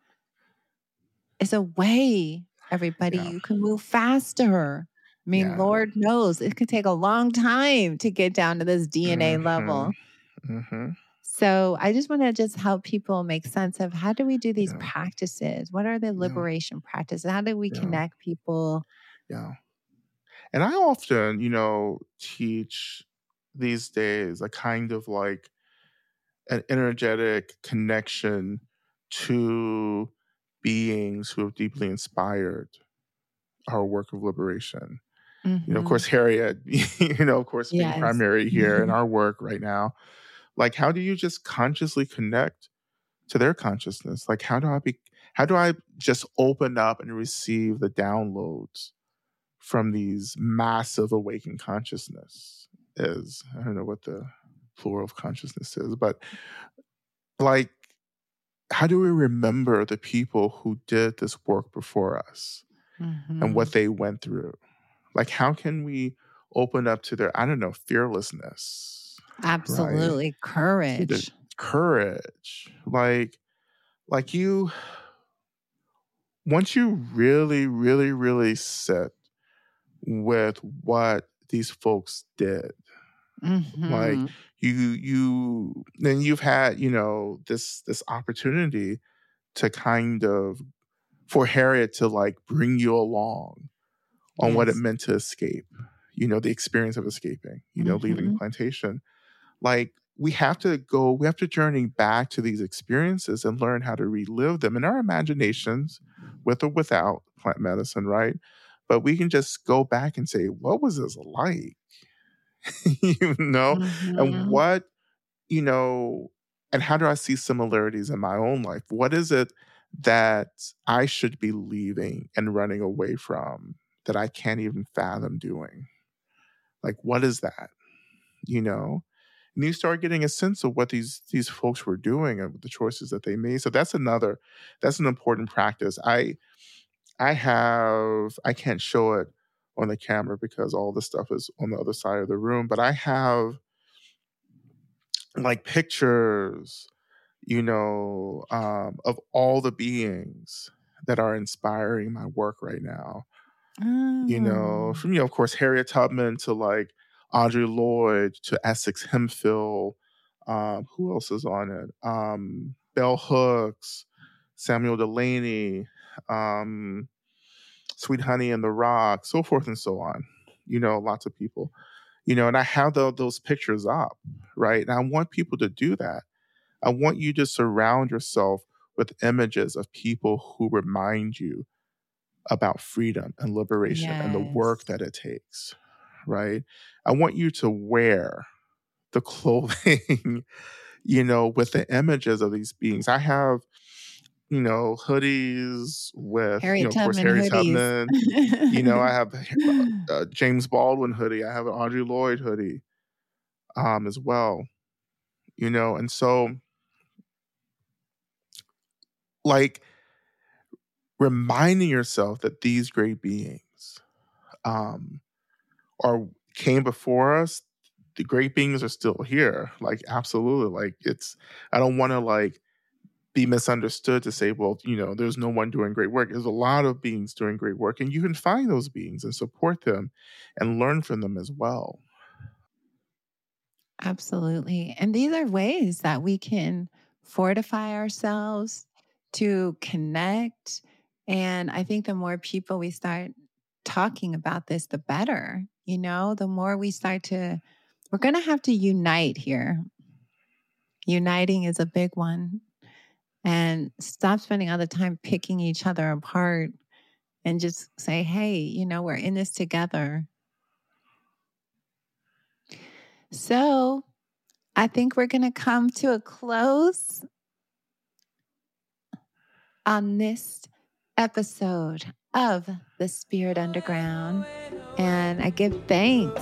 it's a way everybody Yeah. you can move faster. I mean, Yeah. Lord knows it could take a long time to get down to this DNA level. hmm So I just want to just help people make sense of how do we do these Yeah. practices? What are the liberation practices? How do we Yeah. connect people? Yeah. And I often, you know, teach these days a kind of like an energetic connection to beings who have deeply inspired our work of liberation. You know, of Mhm. course, Harriet, you know, of course, being Yes. primary here in our work right now. Like, how do you just consciously connect to their consciousness? Like, how do I be, how do I just open up and receive the downloads from these massive awakened consciousness is? I don't know what the plural of consciousness is, but like, how do we remember the people who did this work before us? and what mm-hmm. they went through. Like, how can we open up to their, I don't know, fearlessness, Absolutely. Courage. courage? Like, like you, once you really, really, really sit with what these folks did, Mhm. you, you, then you've had, you know, this, this opportunity to kind of, for Harriet to like bring you along on what it meant to escape, you know, the experience of escaping, you know, leaving Mhm. plantation. Like we have to go, we have to journey back to these experiences and learn how to relive them in our imaginations, with or without plant medicine, right? But we can just go back and say, what was this like? you know? And Mhm. what, you know, and how do I see similarities in my own life? What is it that I should be leaving and running away from that I can't even fathom doing? Like, what is that? You know? And you start getting a sense of what these these folks were doing and the choices that they made. So that's another, that's an important practice. I I have I can't show it on the camera because all the stuff is on the other side of the room, but I have like pictures, you know, um, of all the beings that are inspiring my work right now. You know, Oh. from you know, of course, Harriet Tubman to like Audre Lorde to Essex Hemphill. Um, who else is on it? Um, Bell Hooks, Samuel Delany, um, Sweet Honey in the Rock, so forth and so on. You know, lots of people. You know, and I have tho- those pictures up, right? And I want people to do that. I want you to surround yourself with images of people who remind you about freedom and liberation and the work that it takes, right? I want you to wear the clothing, you know, with the images of these beings. I have, you know, hoodies with, you Harriet know, of course, Tubman Harry hoodies. Tubman. You know, I have a, a James Baldwin hoodie. I have an Audre Lorde hoodie um, as well, you know, and so like reminding yourself that these great beings um, are came before us the great beings are still here like absolutely like it's i don't want to like be misunderstood to say well you know there's no one doing great work there's a lot of beings doing great work and you can find those beings and support them and learn from them as well Absolutely. And these are ways that we can fortify ourselves to connect. And I think the more people we start talking about this, the better. You know, the more we start to, we're going to have to unite here. Uniting is a big one. And stop spending all the time picking each other apart and just say, hey, you know, we're in this together. So I think we're going to come to a close on this episode of The Spirit Underground. And I give thanks